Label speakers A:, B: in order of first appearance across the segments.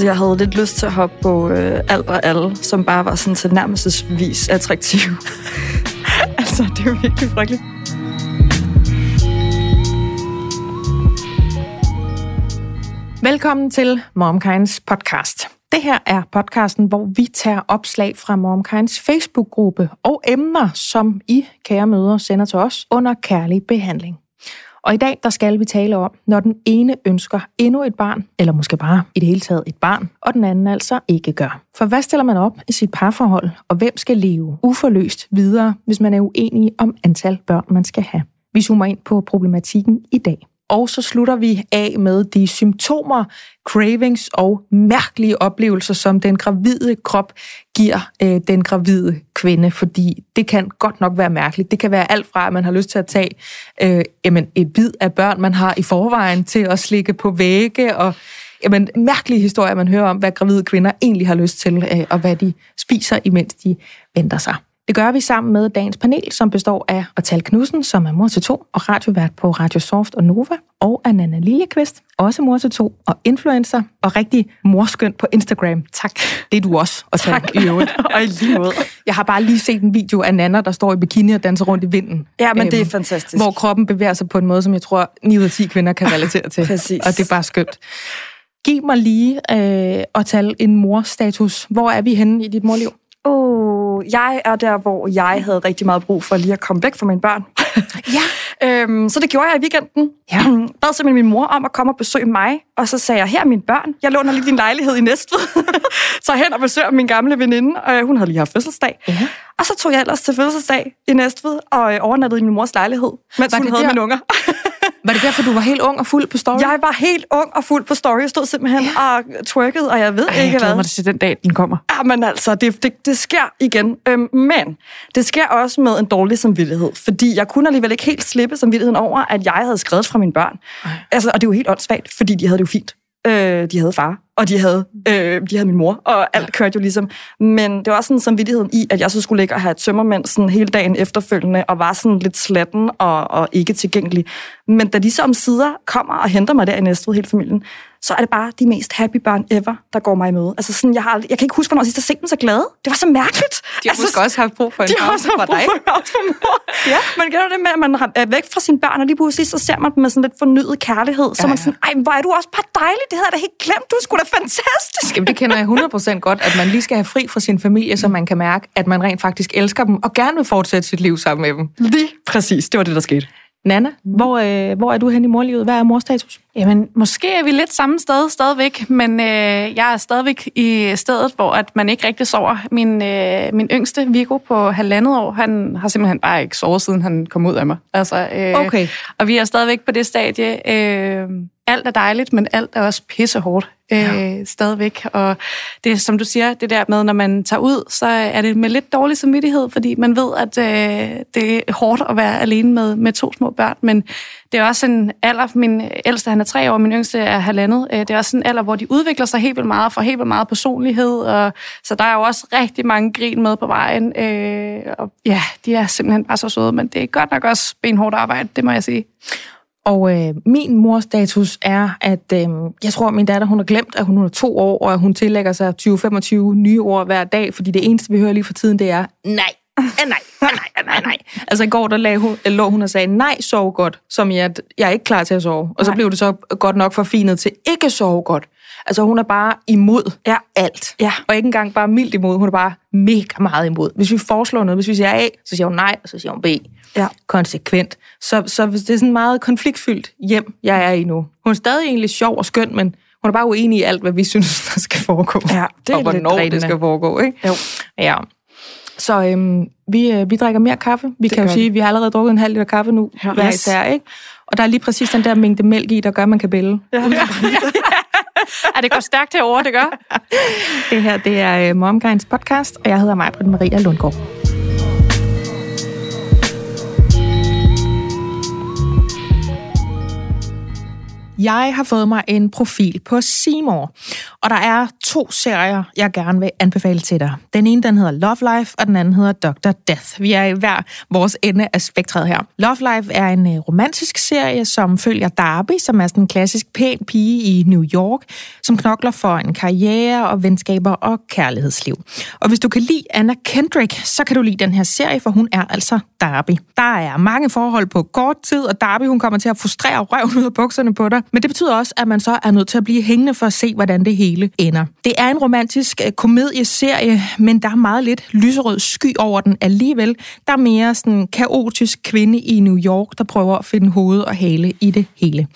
A: Altså, jeg havde lidt lyst til at hoppe på øh, alt og alle, som bare var sådan tilnærmelsesvis attraktiv. altså, det er jo virkelig frygteligt.
B: Velkommen til MomKinds podcast. Det her er podcasten, hvor vi tager opslag fra MomKinds Facebook-gruppe og emner, som I, kære møder, sender til os under kærlig behandling. Og i dag, der skal vi tale om, når den ene ønsker endnu et barn, eller måske bare i det hele taget et barn, og den anden altså ikke gør. For hvad stiller man op i sit parforhold, og hvem skal leve uforløst videre, hvis man er uenig om antal børn, man skal have? Vi zoomer ind på problematikken i dag. Og så slutter vi af med de symptomer, cravings og mærkelige oplevelser, som den gravide krop giver øh, den gravide kvinde, fordi det kan godt nok være mærkeligt. Det kan være alt fra, at man har lyst til at tage øh, jamen, et bid af børn, man har i forvejen, til at slikke på vægge, og jamen, mærkelige historier, man hører om, hvad gravide kvinder egentlig har lyst til, øh, og hvad de spiser, imens de venter sig. Det gør vi sammen med dagens panel, som består af Otal Knudsen, som er mor til to og radiovært på Radio Soft og Nova, og Anna Liljeqvist, også mor til to og influencer, og rigtig morskøn på Instagram. Tak. Det er du også, Otal, tak. i øvrigt.
A: og i lige måde.
B: Jeg har bare lige set en video af Nana, der står i bikini og danser rundt i vinden.
A: Ja, men det er fantastisk.
B: Hvor kroppen bevæger sig på en måde, som jeg tror 9 ud af 10 kvinder kan relatere til.
A: Præcis.
B: Og det er bare skønt. Giv mig lige øh, at tage en morstatus. Hvor er vi henne i dit morliv?
A: Oh, jeg er der, hvor jeg havde rigtig meget brug for lige at komme væk fra mine børn.
B: ja.
A: øhm, så det gjorde jeg i weekenden.
B: Ja.
A: bad simpelthen min mor om at komme og besøge mig, og så sagde jeg, her er mine børn, jeg låner lige din lejlighed i Næstved. så hen og besøger min gamle veninde, og hun havde lige haft fødselsdag.
B: Ja.
A: Og så tog jeg ellers til fødselsdag i Næstved og øh, overnattede i min mors lejlighed, mens
B: Var
A: hun havde
B: der?
A: mine unger.
B: Var det derfor, du var helt ung og fuld på story?
A: jeg var helt ung og fuld på story, stod simpelthen ja. og twerkede, og jeg ved
B: Ej,
A: ikke
B: jeg glæder
A: hvad.
B: mig til den dag, den kommer.
A: Ja, men altså, det, det, det sker igen. Øhm, men det sker også med en dårlig samvittighed, fordi jeg kunne alligevel ikke helt slippe samvittigheden over, at jeg havde skrevet fra mine børn.
B: Ej.
A: Altså, og det er jo helt åndssvagt, fordi de havde det jo fint. Øh, de havde far, og de havde, øh, de havde min mor, og alt kørte jo ligesom. Men det var også sådan samvittigheden i, at jeg så skulle ligge og have tømmermænd sådan hele dagen efterfølgende, og var sådan lidt slatten og, og ikke tilgængelig. Men da de så om sider kommer og henter mig der i Næstved, hele familien, så er det bare de mest happy børn ever, der går mig i møde. Altså sådan, jeg, har jeg kan ikke huske, hvornår sidst har set dem så glade. Det var så mærkeligt.
B: De har altså, måske også haft brug for en
A: de har også haft brug
B: dig.
A: for en mor. ja, men kender det med, at man er væk fra sine børn, og lige pludselig så ser man dem med sådan lidt fornyet kærlighed. Så
B: Ja,
A: er man
B: ja.
A: sådan, ej, hvor er du også bare dejlig. Det havde jeg da helt glemt. Du sgu da fantastisk.
B: Jamen, det kender jeg 100% godt, at man lige skal have fri fra sin familie, så man kan mærke, at man rent faktisk elsker dem, og gerne vil fortsætte sit liv sammen med dem.
A: Lige præcis. Det var det, der skete.
B: Nana, hvor, øh, hvor er du hen i morlivet? Hvad er morstatus?
C: Jamen, måske er vi lidt samme sted stadigvæk, men øh, jeg er stadigvæk i stedet, hvor at man ikke rigtig sover. Min, øh, min yngste, Viggo, på halvandet år, han har simpelthen bare ikke sovet, siden han kom ud af mig. Altså, øh,
B: Okay.
C: Og vi er stadigvæk på det stadie. Øh, alt er dejligt, men alt er også pissehårdt øh, ja. stadigvæk. Og det er, som du siger, det der med, når man tager ud, så er det med lidt dårlig samvittighed, fordi man ved, at øh, det er hårdt at være alene med, med to små børn, men det er også en alder, min ældste han er tre år, min yngste er halvandet. Øh, Det er også en alder, hvor de udvikler sig helt vildt meget, og får helt vildt meget personlighed. Og, så der er jo også rigtig mange grin med på vejen. Øh, og ja, de er simpelthen bare så søde, men det er godt nok også benhårdt arbejde, det må jeg sige.
B: Og øh, min morstatus er, at øh, jeg tror, at min datter hun har glemt, at hun er to år, og at hun tillægger sig 20-25 nye ord hver dag, fordi det eneste, vi hører lige for tiden, det er nej, ah, nej, ah, nej, ah, nej, nej. Altså i går, der lagde hun, lå hun og sagde, nej, sov godt, som at jeg er ikke klar til at sove. Og så
A: Nej.
B: blev det så godt nok forfinet til ikke sove godt. Altså hun er bare imod
A: Ja.
B: alt.
A: Ja.
B: Og ikke engang bare mildt imod, hun er bare mega meget imod. Hvis vi foreslår noget, hvis vi siger A, så siger hun nej, og så siger hun B.
A: Ja.
B: Konsekvent. Så, så det er sådan meget konfliktfyldt hjem, jeg er i nu. Hun er stadig egentlig sjov og skøn, men hun er bare uenig i alt, hvad vi synes, der skal foregå.
A: Ja, det er
B: og hvornår
A: lidt
B: det skal foregå, ikke?
A: Jo.
B: Ja. Så øhm, vi, øh, vi drikker mere kaffe. Vi
A: Det
B: kan jo sige, at vi har allerede drukket en halv liter kaffe nu,
A: Ja.
B: hver
A: Yes.
B: især, ikke? Og der er lige præcis den der mængde mælk i, der gør, at man kan bælge.
A: Ja.
C: Ja, det går stærkt herovre, det gør.
B: Det her, det er øh, MomGuides podcast, og jeg hedder Majbrit Maria Lundgaard. Jeg har fået mig en profil på Seymour, og der er to serier, jeg gerne vil anbefale til dig. Den ene, den hedder Love Life, og den anden hedder Dr. Death. Vi er i hver vores ende af spektret her. Love Life er en øh, romantisk serie, som følger Darby, som er sådan en klassisk pæn pige i New York, som knokler for en karriere og venskaber og kærlighedsliv. Og hvis du kan lide Anna Kendrick, så kan du lide den her serie, for hun er altså Darby. Der er mange forhold på kort tid, og Darby hun kommer til at frustrere røven ud af bukserne på dig. Men det betyder også, at man så er nødt til at blive hængende for at se, hvordan det hele ender. Det er en romantisk øh, komedieserie, men der er meget lidt lyserød sky over den alligevel. Der er mere sådan en kaotisk kvinde i New York, der prøver at finde hoved og hale i det hele.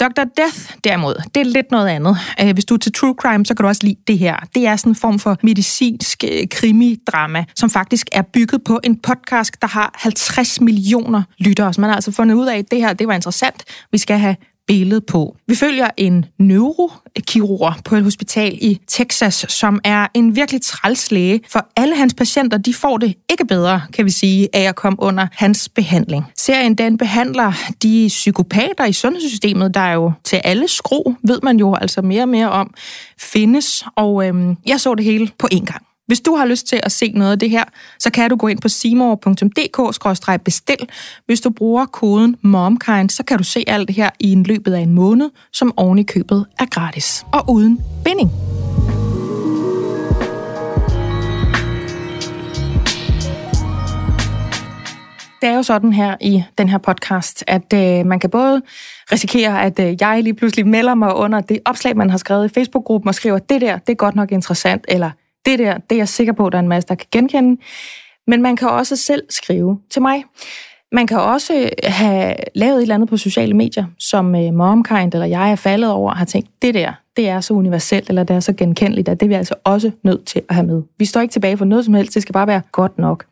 B: Dr. Death, derimod, det er lidt noget andet. Øh, hvis du er til true crime, så kan du også lide det her. Det er sådan en form for medicinsk øh, krimidrama, som faktisk er bygget på en podcast, der har 50 millioner lyttere. Så man har altså fundet ud af, at det her det var interessant. Vi skal have billede på. Vi følger en neurokirurg på et hospital i Texas, som er en virkelig træls læge, for alle hans patienter, de får det ikke bedre, kan vi sige, af at komme under hans behandling. Serien den behandler de psykopater i sundhedssystemet, der er jo til alle skro, ved man jo altså mere og mere om, findes, og øhm, jeg så det hele på én gang. Hvis du har lyst til at se noget af det her, så kan du gå ind på simor.dk-bestil. Hvis du bruger koden MOMKIND, så kan du se alt det her i en løbet af en måned, som oven i købet er gratis og uden binding. Det er jo sådan her i den her podcast, at øh, man kan både risikere, at øh, jeg lige pludselig melder mig under det opslag, man har skrevet i Facebook-gruppen og skriver, det der, det er godt nok interessant, eller det der, det er jeg sikker på, at der er en masse, der kan genkende. Men man kan også selv skrive til mig. Man kan også have lavet et eller andet på sociale medier, som øh, MomKind eller jeg er faldet over og har tænkt, det der, det er så universelt, eller det er så genkendeligt, at det er vi altså også nødt til at have med. Vi står ikke tilbage for noget som helst, det skal bare være godt nok.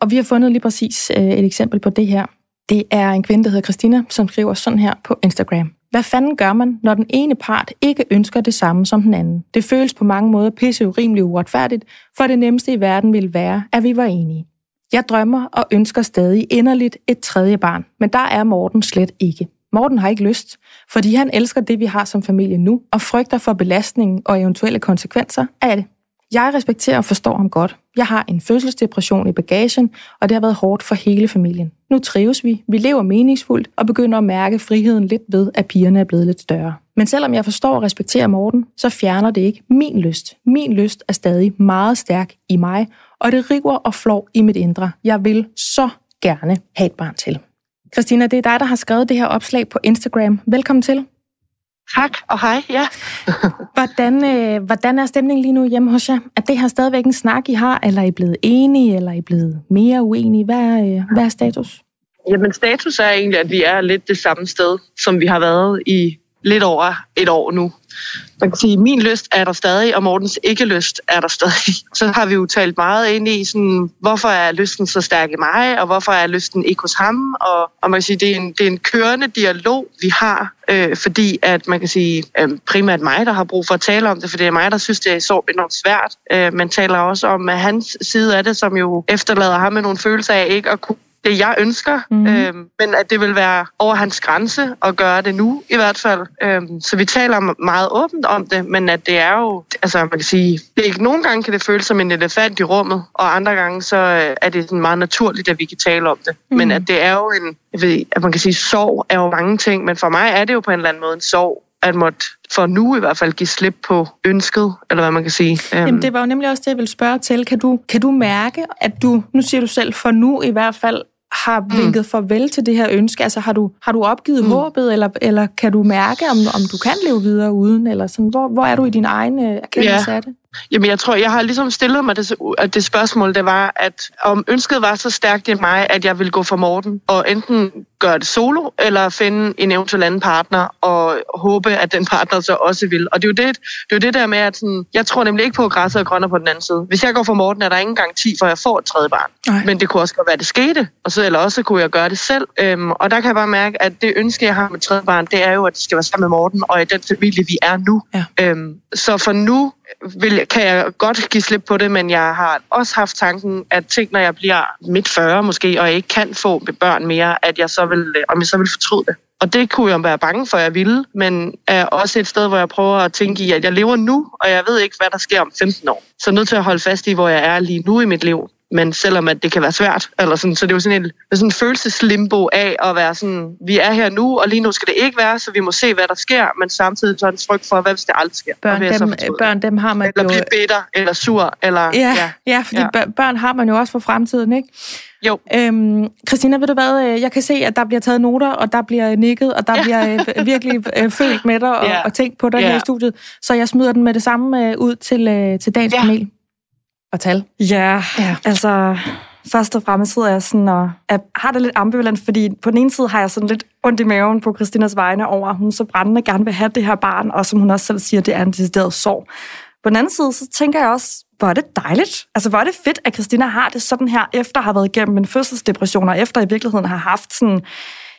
B: Og vi har fundet lige præcis øh, et eksempel på det her. Det er en kvinde, der hedder Christina, som skriver sådan her på Instagram. Hvad fanden gør man, når den ene part ikke ønsker det samme som den anden? Det føles på mange måder pisse urimeligt uretfærdigt, for det nemmeste i verden ville være, at vi var enige. Jeg drømmer og ønsker stadig inderligt et tredje barn, men der er Morten slet ikke. Morten har ikke lyst, fordi han elsker det, vi har som familie nu, og frygter for belastningen og eventuelle konsekvenser af det. Jeg respekterer og forstår ham godt. Jeg har en fødselsdepression i bagagen, og det har været hårdt for hele familien. Nu trives vi, vi lever meningsfuldt og begynder at mærke friheden lidt ved, at pigerne er blevet lidt større. Men selvom jeg forstår og respekterer Morten, så fjerner det ikke min lyst. Min lyst er stadig meget stærk i mig, og det river og flår i mit indre. Jeg vil så gerne have et barn til. Christina, det er dig, der har skrevet det her opslag på Instagram. Velkommen til.
D: Tak, og hej, ja.
B: Hvordan, øh, hvordan er stemningen lige nu hjemme hos jer? Er det her stadigvæk en snak, I har, eller er I blevet enige, eller er I blevet mere uenige? Hvad er, øh, hvad er status?
D: Jamen, status er egentlig, at vi er lidt det samme sted, som vi har været i lidt over et år nu. Man kan sige, at min lyst er der stadig, og Mortens ikke-lyst er der stadig. Så har vi jo talt meget ind i, sådan, hvorfor er lysten så stærk i mig, og hvorfor er lysten ikke hos ham. Og, og man kan sige, det er en, det er en kørende dialog, vi har, øh, fordi at man kan sige, øh, primært mig, der har brug for at tale om det, for det er mig, der synes, det er så enormt svært. Øh, man taler også om at hans side af det, som jo efterlader ham med nogle følelser af ikke at kunne det, jeg ønsker, mm. øhm, men at det vil være over hans grænse at gøre det nu, i hvert fald. Øhm, så vi taler meget åbent om det, men at det er jo, altså man kan sige, det er ikke nogle gange kan det føles som en elefant i rummet, og andre gange så øh, er det sådan meget naturligt, at vi kan tale om det. Mm. Men at det er jo en, jeg ved, at man kan sige, sorg er jo mange ting, men for mig er det jo på en eller anden måde en sorg, at måtte for nu i hvert fald give slip på ønsket, eller hvad man kan sige. Øhm,
B: Jamen, det var jo nemlig også det, jeg ville spørge til. Kan du, kan du mærke, at du, nu siger du selv, for nu i hvert fald, har vinket farvel til det her ønske? Altså, har du, har du opgivet mm. håbet, eller, eller kan du mærke, om, om du kan leve videre uden? Eller sådan, hvor, hvor er du i din egen øh, erkendelse
D: Ja.
B: af det?
D: Jamen, jeg tror, jeg har ligesom stillet mig det, det spørgsmål, det var, at om ønsket var så stærkt i mig, at jeg ville gå for Morten, og enten gøre det solo, eller finde en eventuel anden partner, og håbe, at den partner så også vil. Og det er jo det, det, er jo det der med, at sådan, jeg tror nemlig ikke på, at græsset er grønner på den anden side. Hvis jeg går for Morten, er der ingen garanti for, at jeg får et tredje barn. Nej. Men det kunne også godt være, at det skete, og så, eller også kunne jeg gøre det selv. Øhm, og der kan jeg bare mærke, at det ønske, jeg har med tredje barn, det er jo, at det skal være sammen med Morten, og i den familie, vi er nu. Ja. Øhm, så for nu vil, kan jeg godt give slip på det, men jeg har også haft tanken, at ting, når jeg bliver midt 40 måske, og jeg ikke kan få børn mere, at jeg så vil, øh, om jeg så vil fortryde det. Og det kunne jeg være bange for, at jeg ville, men er også et sted, hvor jeg prøver at tænke i, at jeg lever nu, og jeg ved ikke, hvad der sker om 15 år. Så jeg er nødt til at holde fast i, hvor jeg er lige nu i mit liv men selvom at det kan være svært. Eller sådan, så det er jo sådan en, sådan en følelseslimbo af at være sådan, vi er her nu, og lige nu skal det ikke være, så vi må se, hvad der sker, men samtidig så er det frygt for, hvad hvis det aldrig sker.
B: Børn, dem, børn dem har man
D: eller jo... Eller blive bitter, eller sur, eller... Ja,
B: ja, ja fordi ja. børn har man jo også for fremtiden, ikke?
D: Jo.
B: Øhm, Christina, ved du hvad? Øh, jeg kan se, at der bliver taget noter, og der bliver nikket, og der ja. bliver øh, virkelig øh, følt med dig og, ja. og tænkt på dig ja. her i studiet. Så jeg smider den med det samme ud til, til dagens ja. panel
A: og tal. Ja, ja. altså først og fremmest sidder jeg sådan og jeg har det lidt ambivalent, fordi på den ene side har jeg sådan lidt ondt i maven på Christinas vegne over, at hun så brændende gerne vil have det her barn, og som hun også selv siger, det er en decideret sorg. På den anden side, så tænker jeg også, hvor er det dejligt. Altså, hvor er det fedt, at Christina har det sådan her, efter at have været igennem en fødselsdepression, og efter i virkeligheden har haft sådan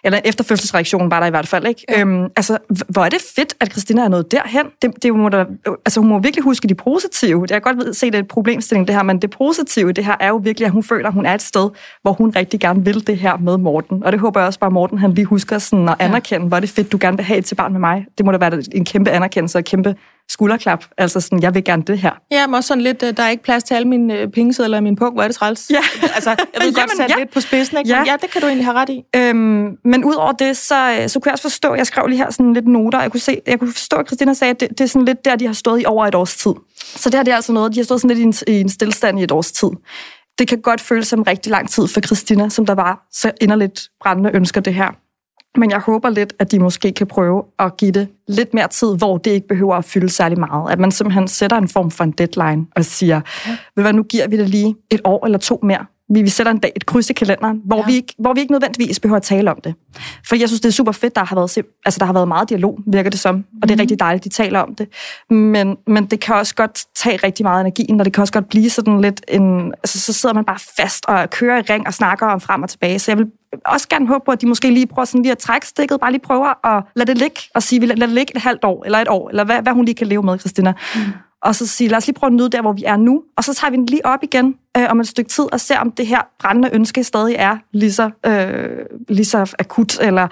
A: eller efterfødselsreaktionen var der i hvert fald, ikke? Ja. Øhm, altså, hvor er det fedt, at Christina er nået derhen. Det, det må der, altså, hun må virkelig huske de positive. Jeg kan godt se, det er et problemstilling, det her, men det positive det her er jo virkelig, at hun føler, at hun er et sted, hvor hun rigtig gerne vil det her med Morten. Og det håber jeg også bare, Morten han lige husker sådan at anerkende, ja. hvor er det fedt, du gerne vil have til barn med mig. Det må da være en kæmpe anerkendelse og kæmpe skulderklap. Altså sådan, jeg vil gerne det her.
B: Ja, men også sådan lidt, øh, der er ikke plads til alle mine øh, pengesedler i min pung. Hvor er det træls?
A: Ja.
B: altså, jeg ved godt sætte ja. lidt på spidsen, ikke? Ja. Men ja, det kan du egentlig have ret i.
A: Øhm, men udover det, så, øh, så kunne jeg også forstå, jeg skrev lige her sådan lidt noter, jeg kunne, se, jeg kunne forstå, at Christina sagde, at det, det er sådan lidt der, de har stået i over et års tid. Så det her det er altså noget, de har stået sådan lidt i en, i en stillstand i et års tid. Det kan godt føles som rigtig lang tid for Christina, som der var så inderligt brændende ønsker det her. Men jeg håber lidt, at de måske kan prøve at give det lidt mere tid, hvor det ikke behøver at fylde særlig meget. At man simpelthen sætter en form for en deadline og siger, ja. ved hvad, nu giver vi det lige et år eller to mere. Vi, vi sætter en dag, et kryds i kalenderen, hvor, ja. vi ikke, hvor vi ikke nødvendigvis behøver at tale om det. For jeg synes, det er super fedt, der har været, altså, der har været meget dialog, virker det som. Og det er mm. rigtig dejligt, de taler om det. Men, men det kan også godt tage rigtig meget energi, og det kan også godt blive sådan lidt en... Altså, så sidder man bare fast og kører i ring og snakker om frem og tilbage. Så jeg vil også gerne håbe på, at de måske lige prøver sådan lige at trække stikket, bare lige prøver at lade det ligge, og sige, lad det ligge et halvt år, eller et år, eller hvad, hvad hun lige kan leve med, Christina. Mm. Og så sige, lad os lige prøve at nyde der, hvor vi er nu, og så tager vi den lige op igen øh, om et stykke tid, og ser, om det her brændende ønske stadig er lige så, øh, lige så akut, eller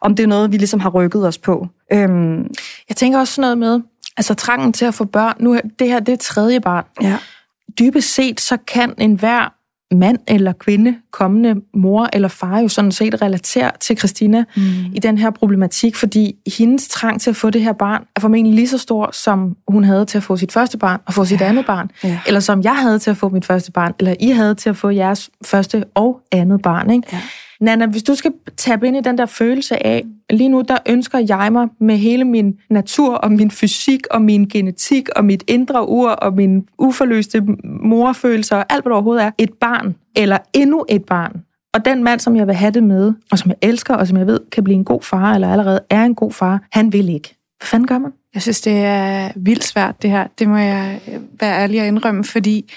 A: om det er noget, vi ligesom har rykket os på. Øhm.
B: Jeg tænker også sådan noget med, altså trangen til at få børn, nu det her, det er tredje barn. Ja. Dybest set, så kan enhver mand eller kvinde, kommende mor eller far jo sådan set relaterer til Christina mm. i den her problematik, fordi hendes trang til at få det her barn er formentlig lige så stor, som hun havde til at få sit første barn og få sit ja. andet barn, ja. eller som jeg havde til at få mit første barn, eller I havde til at få jeres første og andet barn. Ikke? Ja. Nana, hvis du skal tabe ind i den der følelse af, lige nu der ønsker jeg mig med hele min natur og min fysik og min genetik og mit indre ur og min uforløste morfølelser og alt, hvad der overhovedet er, et barn eller endnu et barn. Og den mand, som jeg vil have det med, og som jeg elsker, og som jeg ved kan blive en god far, eller allerede er en god far, han vil ikke. Hvad fanden gør man?
C: Jeg synes, det er vildt svært, det her. Det må jeg være ærlig at indrømme, fordi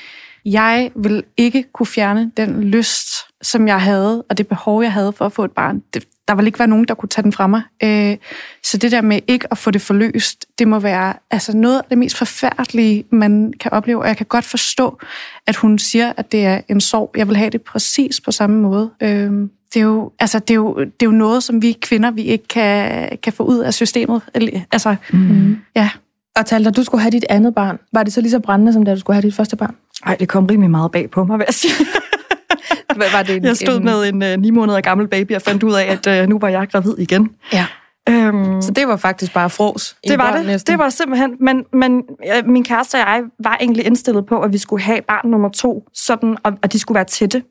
C: jeg vil ikke kunne fjerne den lyst, som jeg havde, og det behov, jeg havde for at få et barn. Det, der vil ikke være nogen, der kunne tage den fra mig. Øh, så det der med ikke at få det forløst, det må være altså noget af det mest forfærdelige, man kan opleve. Og jeg kan godt forstå, at hun siger, at det er en sorg. Jeg vil have det præcis på samme måde. Øh, det er, jo, altså, det, er jo, det er jo noget, som vi kvinder vi ikke kan, kan få ud af systemet. Altså, mm. ja.
B: Og Talter, du skulle have dit andet barn. Var det så lige så brændende, som da du skulle have dit første barn?
A: Nej, det kom rimelig meget bag på mig, vil jeg sige. Hvad var det? En, jeg stod en... med en uh, ni måneder gammel baby og fandt ud af, at uh, nu var jeg gravid igen.
B: Ja.
A: Øhm,
B: Så det var faktisk bare fros.
A: det var det.
B: næsten.
A: Det var simpelthen, men, men øh, min kæreste og jeg var egentlig indstillet på, at vi skulle have barn nummer to, sådan, og, at de skulle være tætte.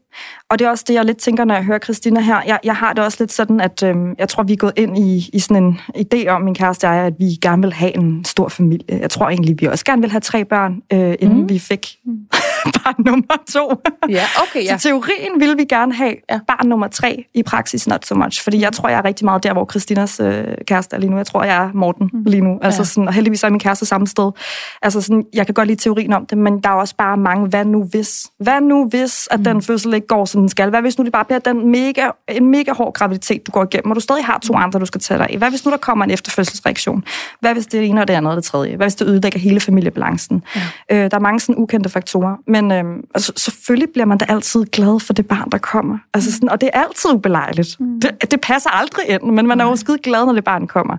A: Og det er også det, jeg lidt tænker, når jeg hører Christina her. Jeg, jeg har det også lidt sådan, at øh, jeg tror, vi er gået ind i, i sådan en idé om, min kæreste og jeg, at vi gerne vil have en stor familie. Jeg tror egentlig, vi også gerne vil have tre børn, øh, inden mm. vi fik barn nummer to.
B: Ja, okay, ja.
A: Så teorien ville vi gerne have
B: ja.
A: barn nummer tre, i praksis not so much. Fordi jeg tror, jeg er rigtig meget der, hvor Christinas øh, kæreste er lige nu. Jeg tror, jeg er Morten mm. lige nu. Altså
B: Ja.
A: sådan, og heldigvis er min kæreste samme sted. Altså sådan, jeg kan godt lide teorien om det, men der er også bare mange, hvad nu hvis? Hvad nu hvis, at den fødsel ikke går, som den skal? Hvad hvis nu det bare bliver den mega, en mega hård graviditet, du går igennem, og du stadig har to andre, du skal tage dig af? Hvad hvis nu der kommer en efterfødselsreaktion? Hvad hvis det er det ene og det andet og det tredje? Hvad hvis det ødelægger hele familiebalancen? Ja. Øh, der er mange sådan ukendte faktorer, men øh, altså, selvfølgelig bliver man da altid glad for det barn, der kommer. Altså sådan, og det er altid ubelejligt. Mm. Det, det passer aldrig ind, men man er jo skide glad, når det barn kommer.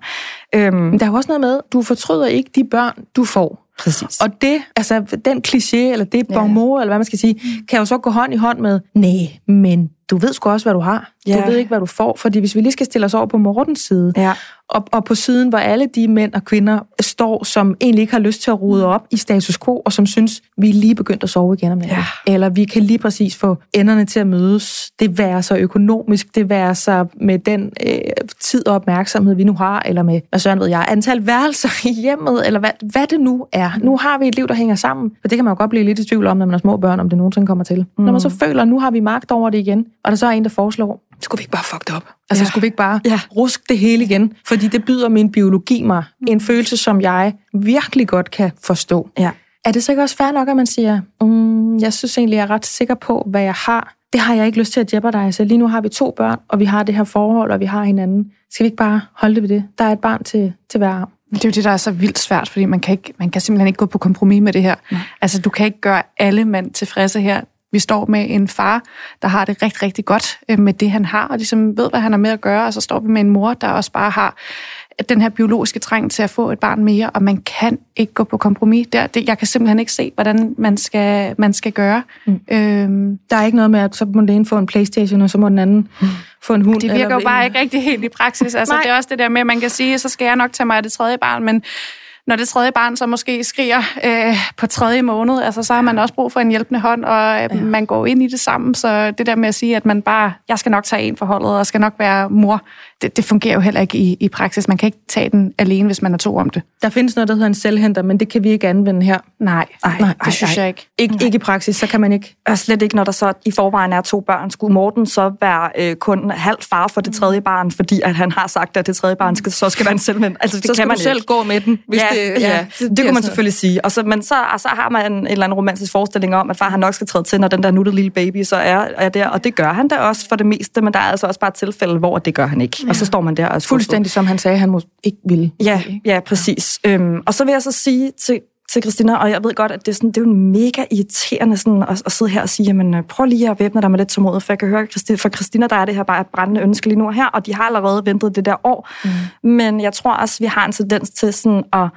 A: Øhm,
B: Men der er jo også noget med, du fortryder ikke de børn, du får.
A: præcis.
B: Og det, altså den kliché, eller det
A: Ja.
B: bon mot, eller hvad man skal sige, kan jo så gå hånd i hånd med, nej, men du ved sgu også, hvad du har.
A: Ja.
B: Du ved ikke, hvad du får. Fordi hvis vi lige skal stille os over på Mortens side,
A: Ja.
B: og, og på siden, hvor alle de mænd og kvinder står, som egentlig ikke har lyst til at rode op i status quo, og som synes, vi er lige begyndt at sove igen om natten.
A: Ja.
B: Eller vi kan lige præcis få enderne til at mødes. Det være så økonomisk, det være så med den øh, tid og opmærksomhed, vi nu har, eller med, hvad søren ved jeg, antal værelser i hjemmet, eller hvad, hvad det nu er. Nu har vi et liv, der hænger sammen, og det kan man jo godt blive lidt i tvivl om, når man har små børn, om det nogensinde kommer til. Mm. Når man så føler, at nu har vi magt over det igen, og der så er en, der foreslår, skulle vi ikke bare fuck det op? Altså,
A: Ja.
B: skulle vi ikke bare
A: Ja.
B: ruske det hele igen? Fordi det byder min biologi mig. En følelse, som jeg virkelig godt kan forstå.
A: Ja.
B: Er det så ikke også fair nok, at man siger, mm, jeg synes egentlig, jeg er ret sikker på, hvad jeg har. Det har jeg ikke lyst til at jeopardize. Lige nu har vi to børn, og vi har det her forhold, og vi har hinanden. Skal vi ikke bare holde det ved det? Der er et barn til, til hver arm.
C: Det er jo det, der er så vildt svært, fordi man kan, ikke, man kan simpelthen ikke gå på kompromis med det her. Mm. Altså, du kan ikke gøre alle mænd tilfredse her. Vi står med en far, der har det rigtig, rigtig godt øh, med det, han har, og ligesom ved, hvad han har med at gøre, og så står vi med en mor, der også bare har den her biologiske træng til at få et barn mere, og man kan ikke gå på kompromis. Der, det, jeg kan simpelthen ikke se, hvordan man skal, man skal gøre. Mm. Øhm,
B: Der er ikke noget med, at så må den ene få en Playstation, og så må den anden få en hund.
C: det virker jo bare
B: en-
C: ikke rigtig helt i praksis. Altså,
B: Nej.
C: det er også det der med, at man kan sige, så skal jeg nok tage mig af det tredje barn, men når det tredje barn så måske skriger øh, på tredje måned, altså, så har man også brug for en hjælpende hånd, og øh, ja. man går ind i det samme. Så det der med at sige, at man bare, jeg skal nok tage en forholdet, og skal nok være mor, det, det fungerer jo heller ikke i, i praksis. Man kan ikke tage den alene, hvis man er to om det.
B: Der findes noget, der hedder en selvhenter, men det kan vi ikke anvende her.
C: Nej,
A: Ej,
C: Nej
A: ej,
C: det synes
A: ej.
C: jeg ikke.
B: Ikke, ikke i praksis, så kan man ikke.
A: Og slet ikke, når der så i forvejen er to børn. Skulle Morten så være øh, kun halv far for det tredje barn, fordi at han har sagt, at det tredje barn skal, så skal være en selvmænd? Altså, det
B: så
A: kan
B: skal
A: man
B: du selv
A: ikke.
B: gå med den, hvis
A: ja,
B: det...
A: ja, det, det, det kunne man selvfølgelig sige. Og så, men så, og så har man en, eller anden romantisk forestilling om, at far han nok skal træde til, når den der nuttede lille baby så er, er der. Og det gør han da også for det meste, men der er altså også bare tilfælde, hvor det gør han ikke. Ja. Og så står man der og.
B: Fuldstændig som han sagde, han må ikke ville.
A: Ja, ja præcis. Øhm, og så vil jeg så sige til, til Christina, og jeg ved godt, at det er, sådan, det er jo mega irriterende sådan, at, at sidde her og sige, jamen øh, prøv lige at væbne dig med lidt tålmodighed, for jeg kan høre, Christi- for Christina, der er det her bare et brændende ønske lige nu og her, og de har allerede ventet det der år. Mm. Men jeg tror også, vi har en tendens til sådan at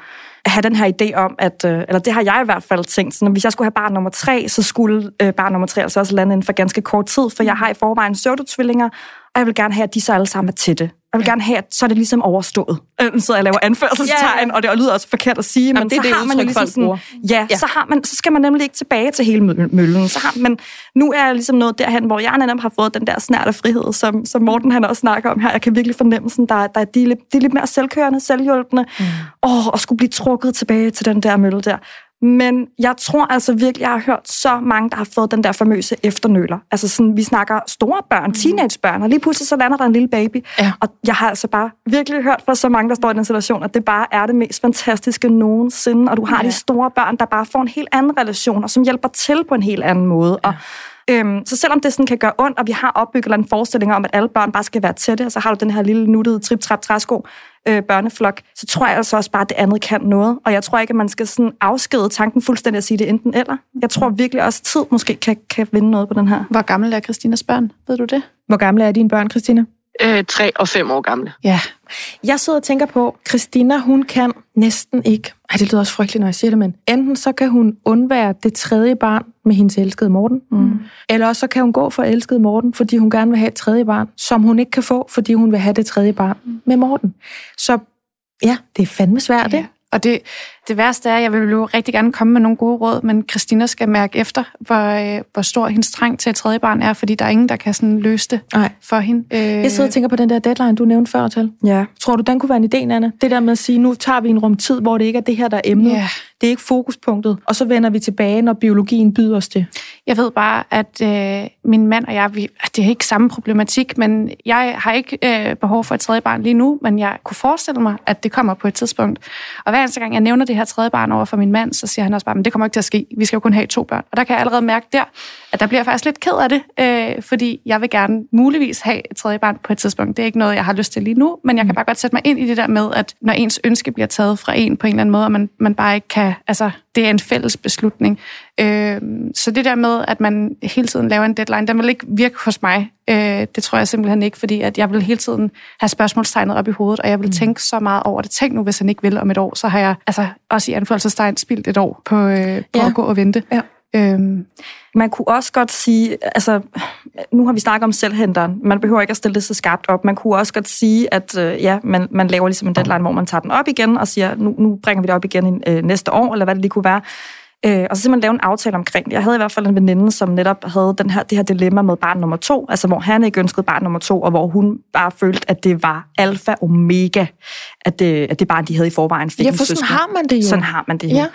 A: have den her idé om, at, øh, eller det har jeg i hvert fald tænkt, sådan, at hvis jeg skulle have barn nummer tre, så skulle øh, barn nummer tre altså også lande inden for ganske kort tid, for jeg har i forvejen pseudotvillinger, og jeg vil gerne have, at de så alle sammen er tætte. Jeg vil gerne have, at så er det ligesom overstået. Øh, sidder jeg laver anførselstegn,
B: Ja,
A: og det lyder også forkert at sige, men
B: det
A: så
B: det
A: har man jo ligesom sådan, ja,
B: Ja.
A: så, har man, så skal man nemlig ikke tilbage til hele mø- møllen. Så har, men nu er jeg ligesom nået derhen, hvor jeg netop har fået den der snært af frihed, som, som Morten han også snakker om her. Jeg kan virkelig fornemme, sådan, der, der er de, er lidt- de er lidt mere selvkørende, selvhjulpende. Mm. Åh, og skulle blive trukket tilbage til den der mølle der. Men jeg tror altså virkelig, jeg har hørt så mange, der har fået den der famøse efternøler. Altså sådan, vi snakker store børn, teenagebørn, og lige pludselig så lander der en lille baby.
B: Ja.
A: Og jeg har altså bare virkelig hørt fra så mange, der står i den situation, at det bare er det mest fantastiske nogensinde. Og du har
B: Ja.
A: de store børn, der bare får en helt anden relation, og som hjælper til på en helt anden måde. Ja. Og Øhm, så selvom det sådan kan gøre ondt, og vi har opbygget en forestilling om, at alle børn bare skal være tætte, og så har du den her lille nuttede trip trap træsko øh, børneflok, så tror jeg altså også bare, at det andet kan noget. Og jeg tror ikke, at man skal sådan afskede tanken fuldstændig at sige det enten eller. Jeg tror virkelig også, at tid måske kan, kan vinde noget på den her.
C: Hvor gammel er Christinas børn? Ved du det?
B: Hvor gamle er dine børn, Christina?
D: Øh, tre og fem år gamle.
C: Ja.
B: Jeg sidder og tænker på, Christina, hun kan næsten ikke ej, det lyder også frygteligt, når jeg siger det, men enten så kan hun undvære det tredje barn med hendes elskede Morten, mm. eller også så kan hun gå for elskede Morten, fordi hun gerne vil have et tredje barn, som hun ikke kan få, fordi hun vil have det tredje barn med Morten. Så ja, det er fandme svært, ja. det.
C: Og det, det værste er, at jeg vil jo rigtig gerne komme med nogle gode råd, men Christina skal mærke efter, hvor, øh, hvor stor hendes trang til et tredje barn er, fordi der er ingen, der kan sådan løse det
B: Nej.
C: for hende. Øh,
B: Jeg sidder og tænker på den der deadline, du nævnte før til.
A: Ja.
B: Tror du, den kunne være en idé, Anna? Det der med at sige, nu tager vi en rum tid, hvor det ikke er det her, der er emnet.
C: Ja.
B: Det er ikke fokuspunktet. Og så vender vi tilbage, når biologien byder os det.
C: Jeg ved bare, at øh, min mand og jeg, vi, det er ikke samme problematik, men jeg har ikke øh, behov for et tredje barn lige nu, men jeg kunne forestille mig, at det kommer på et tidspunkt. Og hver eneste gang, jeg nævner det her tredje barn over for min mand, så siger han også bare, men det kommer ikke til at ske. Vi skal jo kun have to børn. Og der kan jeg allerede mærke der, at der bliver jeg faktisk lidt ked af det, øh, fordi jeg vil gerne muligvis have et tredje barn på et tidspunkt. Det er ikke noget, jeg har lyst til lige nu, men jeg kan bare godt sætte mig ind i det der med, at når ens ønske bliver taget fra en på en eller anden måde, og man, man bare ikke kan, altså det er en fælles beslutning. Øh, så det der med, at man hele tiden laver en deadline, den vil ikke virke hos mig. Øh, det tror jeg simpelthen ikke, fordi at jeg vil hele tiden have spørgsmålstegnet op i hovedet, og jeg vil mm. tænke så meget over det. Tænk nu, hvis han ikke vil om et år, så har jeg altså også i anførselstegn spildt et år på, øh, på
B: Ja.
C: at gå og vente.
B: Ja.
C: Øhm,
A: Man kunne også godt sige, altså, nu har vi snakket om selvhenteren. Man behøver ikke at stille det så skarpt op. Man kunne også godt sige, at øh, ja, man, man laver ligesom en deadline, hvor man tager den op igen og siger, nu, nu bringer vi det op igen øh, næste år, eller hvad det lige kunne være. Øh, og så simpelthen lave en aftale omkring det. Jeg havde i hvert fald en veninde, som netop havde den her, det her dilemma med barn nummer to, altså hvor han ikke ønskede barn nummer to, og hvor hun bare følte, at det var alfa og omega, at det, at det barn, de havde i forvejen, fik
B: Ja,
A: en
B: for sådan
A: søskende.
B: har man det jo.
A: Sådan har man det jo.
B: Ja.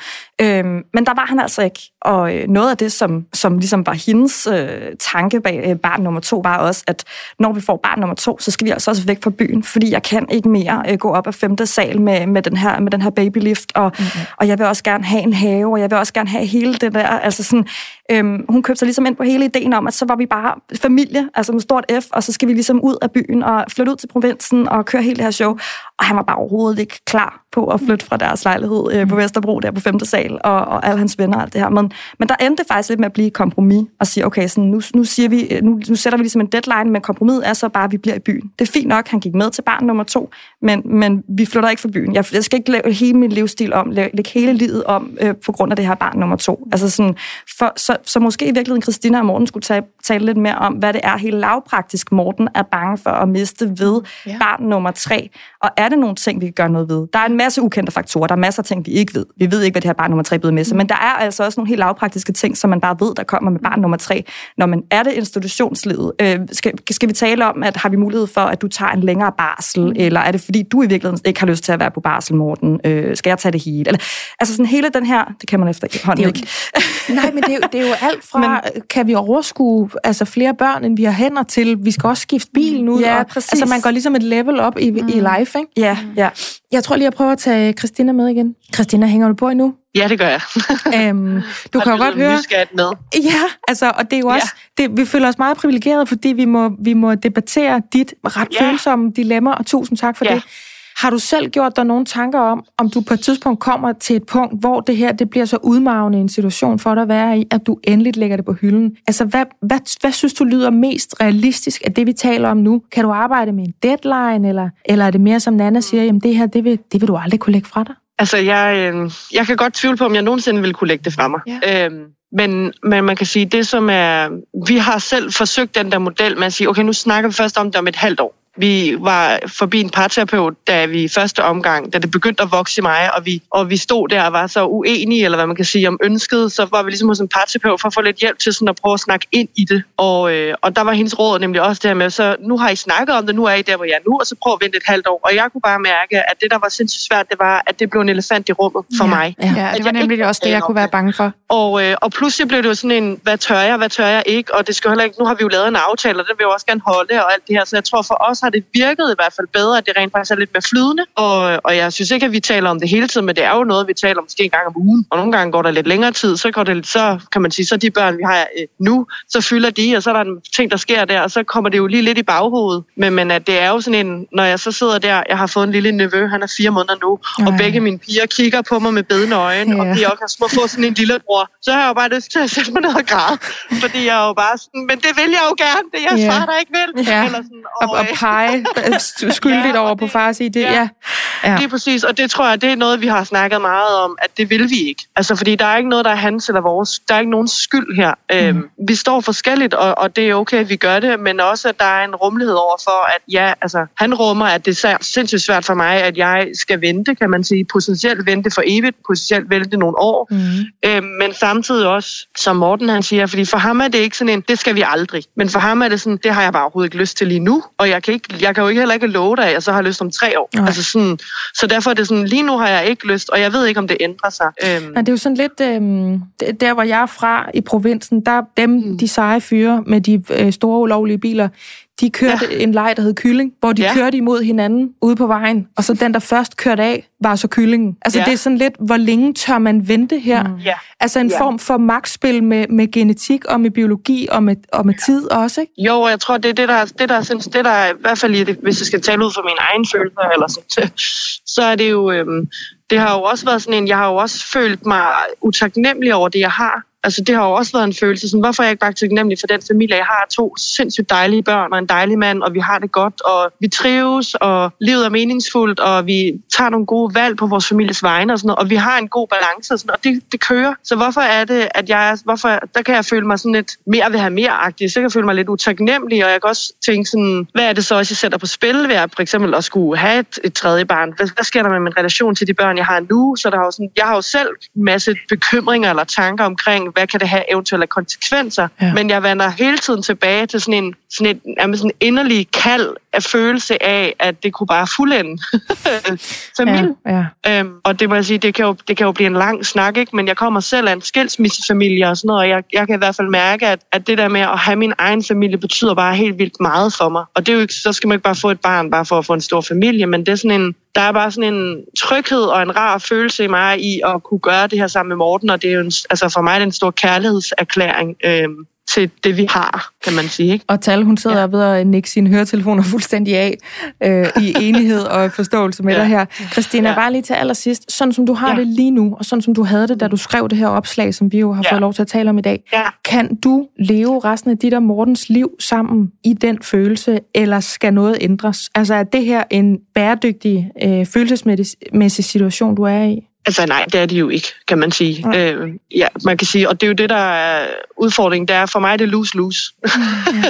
A: Øhm, men der var han altså ikke. Og øh, noget af det, som, som ligesom var hendes øh, tanke bag øh, barn nummer to, var også, at når vi får barn nummer to, så skal vi altså også væk fra byen, fordi jeg kan ikke mere øh, gå op ad femte sal med, med, den, her, med den her babylift, og, mm-hmm. og jeg vil også gerne have en have, og jeg vil også gerne have hele det der. Altså sådan, øhm, hun købte sig ligesom ind på hele ideen om, at så var vi bare familie, altså med stort F, og så skal vi ligesom ud af byen og flytte ud til provinsen og køre hele det her show. Og han var bare overhovedet ikke klar på at flytte fra deres lejlighed øh, på Vesterbro, der på 5. sal, og, og alle hans venner og alt det her. Men, men der endte det faktisk lidt med at blive kompromis og sige, okay, sådan, nu, nu, siger vi, øh, nu, nu sætter vi ligesom en deadline, men kompromiset er så bare, at vi bliver i byen. Det er fint nok, han gik med til barn nummer to, men, men vi flytter ikke fra byen. Jeg, jeg skal ikke lave hele min livsstil om, læ- lægge hele livet om øh, på grund af det her barn nummer to. Altså sådan, for, så, så måske i virkeligheden Christina og Morten skulle tage, tale lidt mere om, hvad det er helt lavpraktisk, Morten er bange for at miste ved
B: ja.
A: barn nummer tre. Og er det nogle ting, vi kan gøre noget ved? Der er en masse ukendte faktorer. Der er masser af ting, vi ikke ved. Vi ved ikke, hvad det her barn nummer tre er blevet med sig. Men der er altså også nogle helt lavpraktiske ting, som man bare ved, der kommer med barn nummer tre. Når man er det institutionslivet, øh, skal, skal vi tale om, at har vi mulighed for, at du tager en længere barsel, eller er det fordi, du i virkeligheden ikke har lyst til at være på barsel, Morten? Øh, skal jeg tage det hele? Eller, altså sådan hele den her, det kan man efterhånden
B: er
A: ikke.
B: Nej, men det er, jo, det er jo alt fra, men, kan vi overskue altså flere børn, end vi har hænder til, vi skal også skifte bilen ud.
A: Ja,
B: og,
A: præcis.
B: Altså man går ligesom et level op i, mm. i life, ikke?
A: Ja, ja.
B: Jeg tror lige, jeg prøver at tage Christina med igen. Christina, hænger du på endnu?
D: Ja, det gør jeg.
B: øhm, du kan jo godt høre...
D: Med.
B: Ja, altså, og det er jo også, det, vi føler os meget privilegerede, fordi vi må, vi må debattere dit ret
D: Ja.
B: følsomme dilemma, og tusind tak for
D: Ja.
B: det. Har du selv gjort dig nogle tanker om, om du på et tidspunkt kommer til et punkt, hvor det her det bliver så udmavende en situation for dig at være i, at du endelig lægger det på hylden? Altså, hvad, hvad, hvad synes du lyder mest realistisk af det, vi taler om nu? Kan du arbejde med en deadline, eller, eller er det mere som Nana siger, jamen det her, det vil, det vil du aldrig kunne lægge fra dig?
D: Altså, jeg, øh, jeg kan godt tvivle på, om jeg nogensinde vil kunne lægge det fra mig.
B: Ja.
D: Øhm, men, men man kan sige, det som er... Vi har selv forsøgt den der model med at sige, okay, nu snakker vi først om det om et halvt år. Vi var forbi en parterapeut, da vi i første omgang, da det begyndte at vokse i mig, og vi, og vi stod der og var så uenige, eller hvad man kan sige, om ønsket, så var vi ligesom hos en parterapeut for at få lidt hjælp til sådan at prøve at snakke ind i det. Og, øh, og der var hendes råd nemlig også det her med, så nu har I snakket om det, nu er I der, hvor jeg er nu, og så prøv at vente et halvt år. Og jeg kunne bare mærke, at det, der var sindssygt svært, det var, at det blev en elefant i rummet for
B: Ja.
D: mig.
B: Ja.
C: Det var nemlig også det, jeg kunne være bange for.
D: Og, øh, og pludselig blev det jo sådan en, hvad tør jeg, hvad tør jeg ikke? Og det skal heller ikke, nu har vi jo lavet en aftale, og den vil jeg også gerne holde, og alt det her. Så jeg tror for os har det virket i hvert fald bedre, at det rent faktisk er lidt mere flydende. Og, og jeg synes ikke, at vi taler om det hele tiden, men det er jo noget, vi taler om måske en gang om ugen. Og nogle gange går der lidt længere tid, så går det, så kan man sige, så de børn, vi har øh, nu, så fylder de, og så er der en ting, der sker der, og så kommer det jo lige lidt i baghovedet. Men, men at det er jo sådan en, når jeg så sidder der, jeg har fået en lille nevø, han er fire måneder nu, og
B: Ej.
D: begge mine piger kigger på mig med bedende øjne, og
B: Ja.
D: de også små få sådan en lillebror, så har jeg jo bare lyst til at sætte mig ned og græde. Fordi jeg er jo bare sådan, men det vil jeg jo gerne, det er jeres
B: Ja.
D: far, der ikke vil.
B: Ja.
D: Eller sådan,
B: Og, og
D: øh,
B: pege skyldigt
D: Ja,
B: over på
D: det-
B: far og sige det. Ja.
D: ja. Ja. Lige præcis, og det tror jeg, det er noget, vi har snakket meget om, at det vil vi ikke. Altså, fordi der er ikke noget, der er hans eller vores. Der er ikke nogen skyld her. Mm. Øhm, vi står forskelligt, og, og det er okay, at vi gør det, men også, at der er en rummelighed over for, at ja, altså, han rummer, at det er sindssygt svært for mig, at jeg skal vente, kan man sige, potentielt vente for evigt, potentielt vente nogle år, mm. øhm, men samtidig også, som Morten han siger, fordi for ham er det ikke sådan en, det skal vi aldrig. Men for ham er det sådan, det har jeg bare overhovedet ikke lyst til lige nu, og jeg kan, ikke, jeg kan jo ikke heller ikke love dig, at jeg så har lyst om tre år. Altså sådan, så derfor er det sådan, lige nu har jeg ikke lyst, og jeg ved ikke, om det ændrer sig.
B: Øhm. Men det er jo sådan lidt, øhm, der hvor jeg er fra i provinsen, der dem, mm. de seje fyre med de øh, store ulovlige biler, de kørte ja. en leg, der hed Kylling, hvor de ja. kørte imod hinanden ude på vejen, og så den, der først kørte af, var så Kyllingen. Altså ja. det er sådan lidt, hvor længe tør man vente her? Mm. Ja. Altså en ja. form for magtspil med, med genetik og med biologi og med, og med tid også, ikke?
D: Jo, jeg tror, det er det, der, det, der, synes, det der i hvert fald, det, hvis jeg skal tale ud fra min egen følelse, eller sådan, så er det jo, øhm, det har jo også været sådan en, jeg har jo også følt mig utaknemmelig over det, jeg har. Altså, det har jo også været en følelse, sådan, hvorfor er jeg ikke bare taknemmelig for den familie? Jeg har to sindssygt dejlige børn og en dejlig mand, og vi har det godt, og vi trives, og livet er meningsfuldt, og vi tager nogle gode valg på vores families vegne og sådan noget, og vi har en god balance og sådan noget, og det, det kører. Så hvorfor er det, at jeg, hvorfor, der kan jeg føle mig sådan lidt mere vil have mere-agtig, så kan jeg føle mig lidt utaknemmelig, og jeg kan også tænke sådan, hvad er det så også, jeg sætter på spil ved at for eksempel at skulle have et, et tredje barn? Hvad, hvad sker der med min relation til de børn, jeg har nu? Så der har jo sådan, jeg har jo selv en masse bekymringer eller tanker omkring, hvad kan det have eventuelle konsekvenser. Ja. Men jeg vender hele tiden tilbage til sådan en, sådan en, sådan en inderlig kald af følelse af, at det kunne bare fuldende familien. Ja, ja. Øhm, og det må jeg sige, det kan, jo, det kan jo blive en lang snak, ikke? men jeg kommer selv af en skilsmissefamilie og sådan noget, og jeg, jeg kan i hvert fald mærke, at, at det der med at have min egen familie betyder bare helt vildt meget for mig. Og det er jo ikke, så skal man ikke bare få et barn bare for at få en stor familie, men det er sådan en, der er bare sådan en tryghed og en rar følelse i mig i at kunne gøre det her sammen med Morten, og det er jo en, altså for mig er det en stor kærlighedserklæring. Øh, til det, vi har, kan man sige. Ikke?
B: Og Tal, hun sidder ja. ved at nikke sine høretelefoner fuldstændig af øh, i enighed og forståelse med ja. dig her. Christina, ja. bare lige til allersidst, sådan som du har ja. det lige nu, og sådan som du havde det, da du skrev det her opslag, som vi jo har ja. fået lov til at tale om i dag, ja. kan du leve resten af dit og Mortens liv sammen i den følelse, eller skal noget ændres? Altså er det her en bæredygtig øh, følelsesmæssig situation, du er i?
D: Altså nej, det er det jo ikke, kan man sige. Ja. Øh, ja, man kan sige, og det er jo det, der er udfordringen. Det er for mig, det er lose-lose. Mm,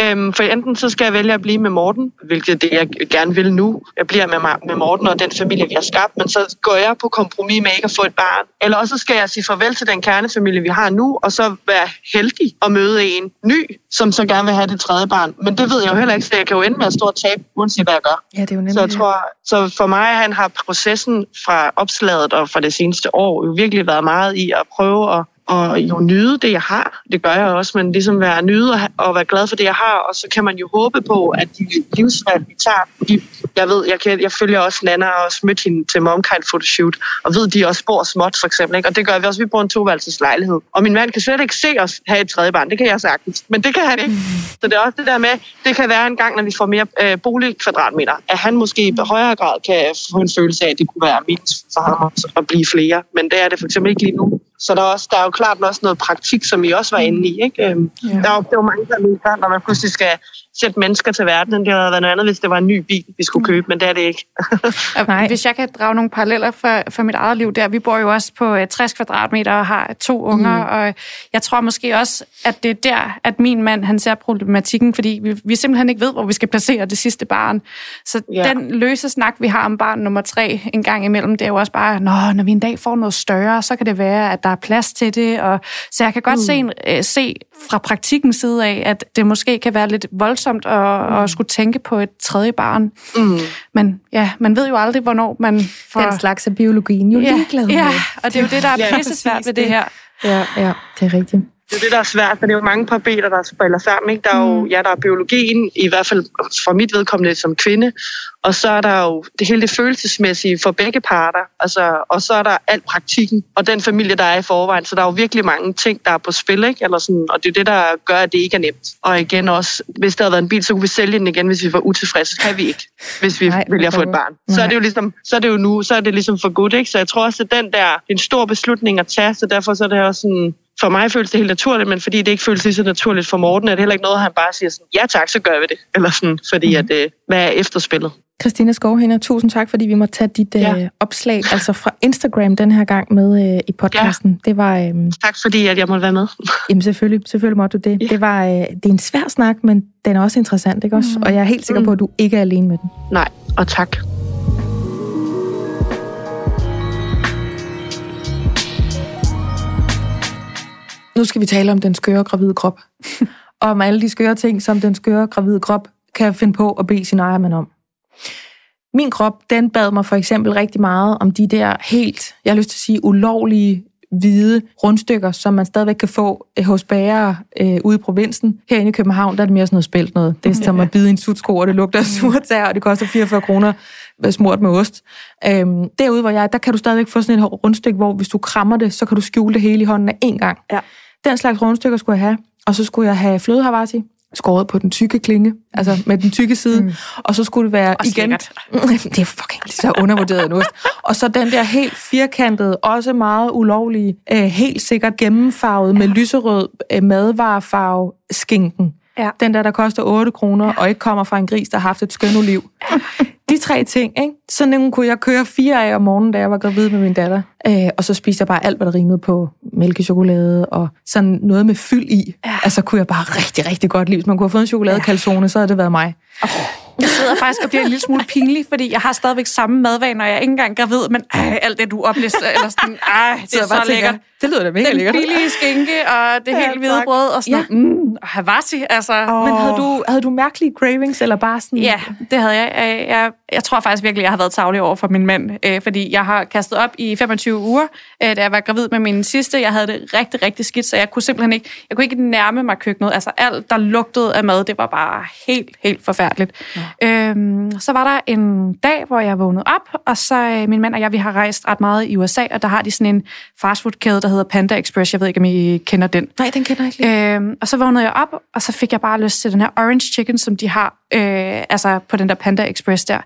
D: øhm, for enten så skal jeg vælge at blive med Morten, hvilket det, jeg gerne vil nu. Jeg bliver med, med Morten og den familie, vi har skabt, men så går jeg på kompromis med ikke at få et barn. Eller også skal jeg sige farvel til den kernefamilie, vi har nu, og så være heldig at møde en ny, som så gerne vil have det tredje barn. Men det ved jeg jo heller ikke, så jeg kan jo ende med at stå og tabe, uanset hvad jeg gør.
B: Ja, det er jo nemlig,
D: så, jeg tror, så for mig han har processen fra opslaget og for det seneste år jo virkelig været meget i at prøve at og jo nyde det, jeg har. Det gør jeg også, men ligesom være nyde og, være glad for det, jeg har. Og så kan man jo håbe på, at de livsvalg, vi tager, de, jeg ved, jeg, kan, jeg følger også Nana og også mødt hende til Momkind Photoshoot, og ved, de også bor småt, for eksempel. Ikke? Og det gør vi også, vi bor en toværelseslejlighed. Og min mand kan slet ikke se os have et tredje barn. Det kan jeg sagtens, men det kan han ikke. Så det er også det der med, det kan være en gang, når vi får mere øh, boligkvadratmeter, at han måske i højere grad kan få en følelse af, at det kunne være mindst for ham at blive flere. Men det er det for eksempel ikke lige nu. Så der er, også, der er jo klart også noget praktik, som vi også var inde i. Ikke? Øhm, ja. Der er jo, det er jo mange familier, når man pludselig skal sætte mennesker til verden. Det havde været noget andet, hvis det var en ny bil, vi skulle købe, men det er det ikke.
C: Nej. Hvis jeg kan drage nogle paralleller for, for mit eget liv der. Vi bor jo også på 60 øh, kvadratmeter og har to unger, mm. og jeg tror måske også, at det er der, at min mand han ser problematikken, fordi vi, vi simpelthen ikke ved, hvor vi skal placere det sidste barn. Så ja. den løse snak, vi har om barn nummer tre en gang imellem, det er jo også bare, Nå, når vi en dag får noget større, så kan det være, at der er plads til det. Og, så jeg kan godt mm. se, øh, se fra praktikkens side af, at det måske kan være lidt voldsomt at, mm. at skulle tænke på et tredje barn. Mm. Men ja, man ved jo aldrig, hvornår man
B: får... Den slags af biologien jo
C: ja,
B: ligeglad med.
C: Ja, og det er jo det, der er pisse svært ved det her.
B: Ja, ja, det er rigtigt
D: det er det, der er svært, for det er jo mange parametre, der spiller sammen. Ikke? Der er jo, mm. ja, der er biologien, i hvert fald for mit vedkommende som kvinde, og så er der jo det hele det følelsesmæssige for begge parter, altså, og så er der alt praktikken, og den familie, der er i forvejen. Så der er jo virkelig mange ting, der er på spil, ikke? Eller sådan, og det er det, der gør, at det ikke er nemt. Og igen også, hvis der havde været en bil, så kunne vi sælge den igen, hvis vi var utilfredse. Så kan vi ikke, hvis vi Nej, vælger at få et barn. Så er det jo ligesom, så er det jo nu, så er det ligesom for godt, ikke? Så jeg tror også, at den der, det er en stor beslutning at tage, så derfor så er det også sådan, for mig føles det helt naturligt, men fordi det ikke føles lige så naturligt for Morten, er det heller ikke noget, han bare siger sådan, ja tak, så gør vi det. Eller sådan, fordi mm. at, øh, hvad er efterspillet?
B: Christina Skovhænder, tusind tak, fordi vi måtte tage dit ja. øh, opslag, altså fra Instagram den her gang med øh, i podcasten. Ja. Det var... Øh,
D: tak fordi, at jeg måtte være med.
B: jamen selvfølgelig, selvfølgelig måtte du det. Ja. Det, var, øh, det er en svær snak, men den er også interessant, ikke også? Mm. Og jeg er helt sikker på, at du ikke er alene med den.
D: Nej, og tak.
B: Nu skal vi tale om den skøre gravide krop. og om alle de skøre ting, som den skøre gravide krop kan finde på at bede sin ejermand om. Min krop, den bad mig for eksempel rigtig meget om de der helt, jeg har lyst til at sige, ulovlige hvide rundstykker, som man stadigvæk kan få øh, hos bærere øh, ude i provinsen. Herinde i København, der er det mere sådan noget spældt noget. Det er som at bide en sutsko, og det lugter af surtær, og det koster 44 kroner smurt med ost. Øhm, derude, hvor jeg er, der kan du stadigvæk få sådan et rundstykke, hvor hvis du krammer det, så kan du skjule det hele i hånden af én gang. Ja. Den slags rundstykker skulle jeg have. Og så skulle jeg have flødehavarti, skåret på den tykke klinge, altså med den tykke side, mm. og så skulle det være
C: også
B: igen... det er fucking så undervurderet nu. Og så den der helt firkantede, også meget ulovlige, øh, helt sikkert gennemfarvet med lyserød øh, madvarefarve skinken. Ja. Den der, der koster 8 kroner, ja. og ikke kommer fra en gris, der har haft et skønt liv. De tre ting, ikke? Sådan nogle kunne jeg køre fire af om morgenen, da jeg var gravid med min datter. Øh, og så spiste jeg bare alt, hvad der rimede på mælkechokolade og sådan noget med fyld i. Ja. Altså kunne jeg bare rigtig, rigtig godt lide. Hvis man kunne have fået en chokoladekalsone, så havde det været mig. Oh.
C: Jeg sidder faktisk og bliver en lille smule pinlig, fordi jeg har stadigvæk samme madvaner, når jeg er ikke engang gravid, men ej, alt det, du oplister, eller sådan, ej, det er så, så lækkert.
B: Det lyder da mega
C: Den
B: lækkert.
C: Den billige skinke, og det ja, helt hvide brød, og sådan, ja. mm, havasi, altså.
B: Oh. Men havde du, havde du mærkelige cravings, eller bare sådan?
C: Ja, det havde jeg. Jeg, jeg, jeg tror faktisk virkelig, jeg har været tavlig over for min mand, øh, fordi jeg har kastet op i 25 uger, øh, da jeg var gravid med min sidste. Jeg havde det rigtig, rigtig skidt, så jeg kunne simpelthen ikke, jeg kunne ikke nærme mig køkkenet. Altså alt, der lugtede af mad, det var bare helt, helt forfærdeligt. Ja. Øhm, så var der en dag, hvor jeg vågnede op, og så øh, min mand og jeg, vi har rejst ret meget i USA, og der har de sådan en fastfood-kæde, der hedder Panda Express. Jeg ved ikke, om I kender den.
B: Nej, den kender jeg ikke.
C: Øhm, og så vågnede jeg op, og så fik jeg bare lyst til den her orange chicken, som de har øh, altså på den der Panda Express der.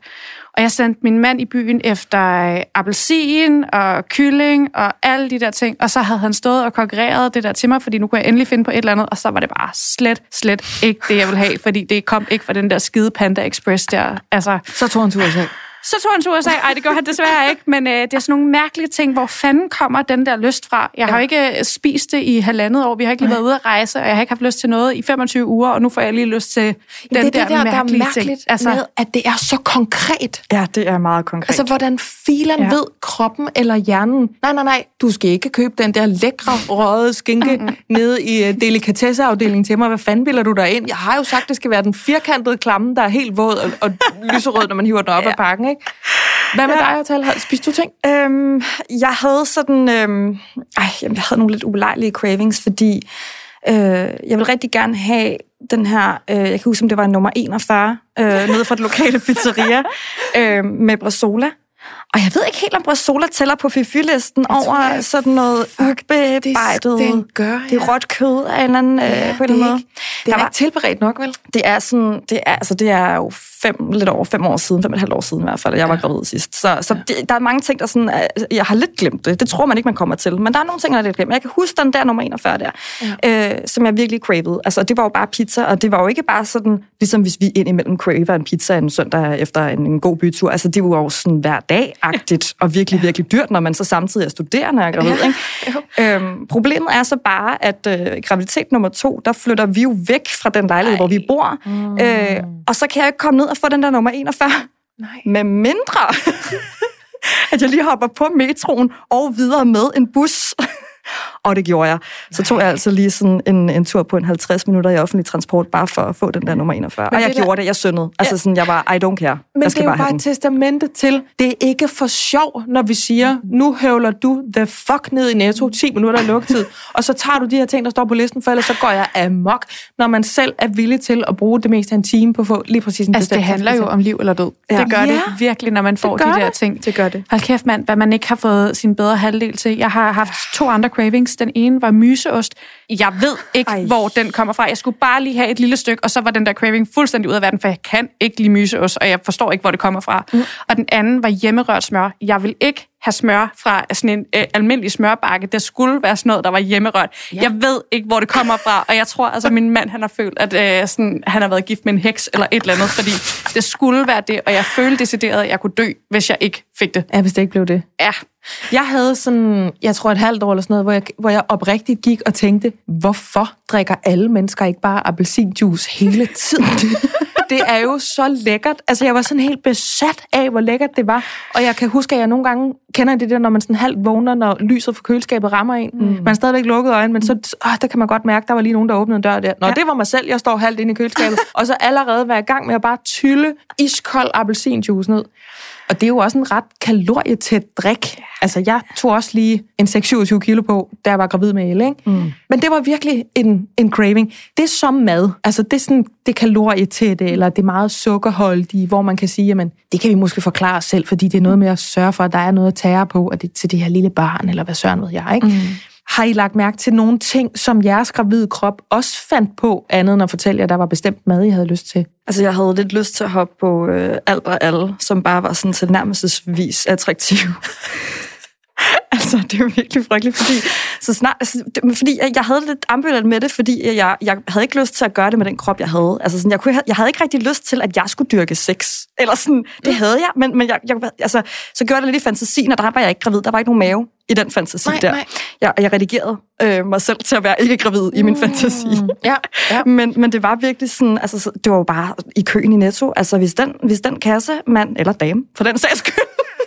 C: Og jeg sendte min mand i byen efter øh, appelsin og kylling og alle de der ting. Og så havde han stået og konkurreret det der til mig, fordi nu kunne jeg endelig finde på et eller andet. Og så var det bare slet, slet ikke det, jeg ville have, fordi det kom ikke fra den der skide Panda Express der. Altså,
B: så tog han tur selv.
C: Så tog han og sagde, ej, det gør han desværre ikke, men øh, det er sådan nogle mærkelige ting, hvor fanden kommer den der lyst fra? Jeg har ja. ikke øh, spist det i halvandet år, vi har ikke lige været ude at rejse, og jeg har ikke haft lyst til noget i 25 uger, og nu får jeg lige lyst til den
B: det er
C: der,
B: det der, der er mærkeligt
C: ting.
B: Altså, med, at det er så konkret.
A: Ja, det er meget konkret.
B: Altså, hvordan filen ja. ved kroppen eller hjernen, nej, nej, nej, du skal ikke købe den der lækre, røde skinke mm-hmm. nede i uh, delikatesseafdelingen til mig. Hvad fanden bilder du der ind? Jeg har jo sagt, det skal være den firkantede klamme, der er helt våd og, og lyserød, når man hiver den op ja. af pakken, ikke? Hvad med ja. dig, Atal? Spiste du ting?
A: Øhm, jeg havde sådan... Øhm, ej, jeg havde nogle lidt ubelejlige cravings, fordi øh, jeg vil rigtig gerne have den her... Øh, jeg kan huske, om det var nummer 41, øh, nede fra det lokale pizzeria, øh, med Brasola. Og jeg ved ikke helt, om Brasola tæller på fifylisten over jeg, sådan noget ubearbejdet.
B: Det, gør, ja.
A: Det er råt kød af en eller anden, ja, øh, på en eller anden måde.
B: Det er var, ikke tilberedt nok, vel?
A: Det er, sådan, det er, altså, det er jo fem, lidt over fem år siden, fem og et halvt år siden i hvert fald, jeg var gravid sidst. Så, så ja. det, der er mange ting, der sådan, jeg har lidt glemt det. Det tror man ikke, man kommer til. Men der er nogle ting, der er lidt glemt. Jeg kan huske den der nummer 41 der, ja. øh, som jeg virkelig cravede. Altså, det var jo bare pizza, og det var jo ikke bare sådan, ligesom hvis vi indimellem craver en pizza en søndag efter en, en god bytur. Altså, det var jo sådan hver dag-agtigt, og virkelig, ja. virkelig dyrt, når man så samtidig er studerende og gravid. Ja. Ikke? Øhm, problemet er så bare, at øh, graviditet nummer to, der flytter vi jo væk fra den lejlighed, Ej. hvor vi bor. Mm. Øh, og så kan jeg ikke komme ned og få den der nummer 41. Nej. Med mindre, at jeg lige hopper på metroen og videre med en bus. Og det gjorde jeg. Så tog jeg altså lige sådan en, en tur på en 50 minutter i offentlig transport, bare for at få den der nummer 41. Men og jeg det gjorde der... det, jeg syndede. Altså sådan, jeg var, I don't care.
B: Men
A: jeg
B: skal det er jo bare et testamente til, det er ikke for sjov, når vi siger, nu høvler du the fuck ned i Netto, 10 minutter af lukketid, og så tager du de her ting, der står på listen, for ellers så går jeg amok, når man selv er villig til at bruge det meste af en time på at få lige præcis en
C: Altså, det handler jo om liv eller død. Ja. Det gør ja. det virkelig, når man får de der
A: det.
C: ting.
A: Det gør det.
C: Hold kæft, mand, hvad man ikke har fået sin bedre halvdel til. Jeg har haft to andre cravings. Den ene var myseost. Jeg ved ikke, Ej. hvor den kommer fra. Jeg skulle bare lige have et lille stykke, og så var den der craving fuldstændig ud af verden, for jeg kan ikke lide myseost, og jeg forstår ikke, hvor det kommer fra. Mm. Og den anden var hjemmerørt smør. Jeg vil ikke have smør fra sådan en øh, almindelig smørbakke. Det skulle være sådan noget, der var hjemmerørt. Ja. Jeg ved ikke, hvor det kommer fra, og jeg tror, altså min mand, han har følt, at øh, sådan, han har været gift med en heks eller et eller andet, fordi det skulle være det, og jeg følte decideret, at jeg kunne dø, hvis jeg ikke fik det.
B: Ja, hvis det ikke blev det.
C: Ja,
B: Jeg havde sådan, jeg tror et halvt år eller sådan noget, hvor jeg, hvor jeg oprigtigt gik og tænkte, hvorfor drikker alle mennesker ikke bare appelsinjuice hele tiden? det er jo så lækkert. Altså, jeg var sådan helt besat af, hvor lækkert det var. Og jeg kan huske, at jeg nogle gange kender det der, når man sådan halvt vågner, når lyset fra køleskabet rammer en. Mm. Man har stadigvæk lukket øjnene, men så åh, der kan man godt mærke, der var lige nogen, der åbnede en dør der. Nå, ja. det var mig selv. Jeg står halvt inde i køleskabet. og så allerede være i gang med at bare tylle iskold appelsinjuice ned. Og det er jo også en ret kalorietæt drik. Altså, jeg tog også lige en 6-27 kilo på, da jeg var gravid med Elle, ikke? Mm. Men det var virkelig en, en craving. Det er som mad. Altså, det er sådan det kalorietætte, eller det meget sukkerholdige, hvor man kan sige, jamen, det kan vi måske forklare os selv, fordi det er noget med at sørge for, at der er noget at tære på, at det er til det her lille barn, eller hvad søren ved jeg, ikke? Mm. Har I lagt mærke til nogle ting, som jeres gravide krop også fandt på, andet end at fortælle jer, der var bestemt mad, I havde lyst til?
A: Altså, jeg havde lidt lyst til at hoppe på øh, alt og alle, som bare var sådan tilnærmelsesvis attraktiv. altså, det er virkelig frygteligt, fordi, så snart, altså, det, fordi jeg, jeg havde lidt ambivalent med det, fordi jeg, jeg havde ikke lyst til at gøre det med den krop, jeg havde. Altså, sådan, jeg, kunne, jeg havde ikke rigtig lyst til, at jeg skulle dyrke sex. Eller sådan, det havde jeg, men, men jeg, jeg, altså, så gjorde jeg det lidt i fantasien, og der var jeg ikke gravid. Der var ikke nogen mave i den fantasi
B: Nej,
A: der.
B: nej.
A: Jeg, jeg redigerede øh, mig selv til at være ikke gravid i min fantasi.
B: Ja, ja.
A: Men, men det var virkelig sådan, altså så- det var jo bare i køen i Netto. Altså hvis den, hvis den kasse, mand eller dame, for den sags skyld,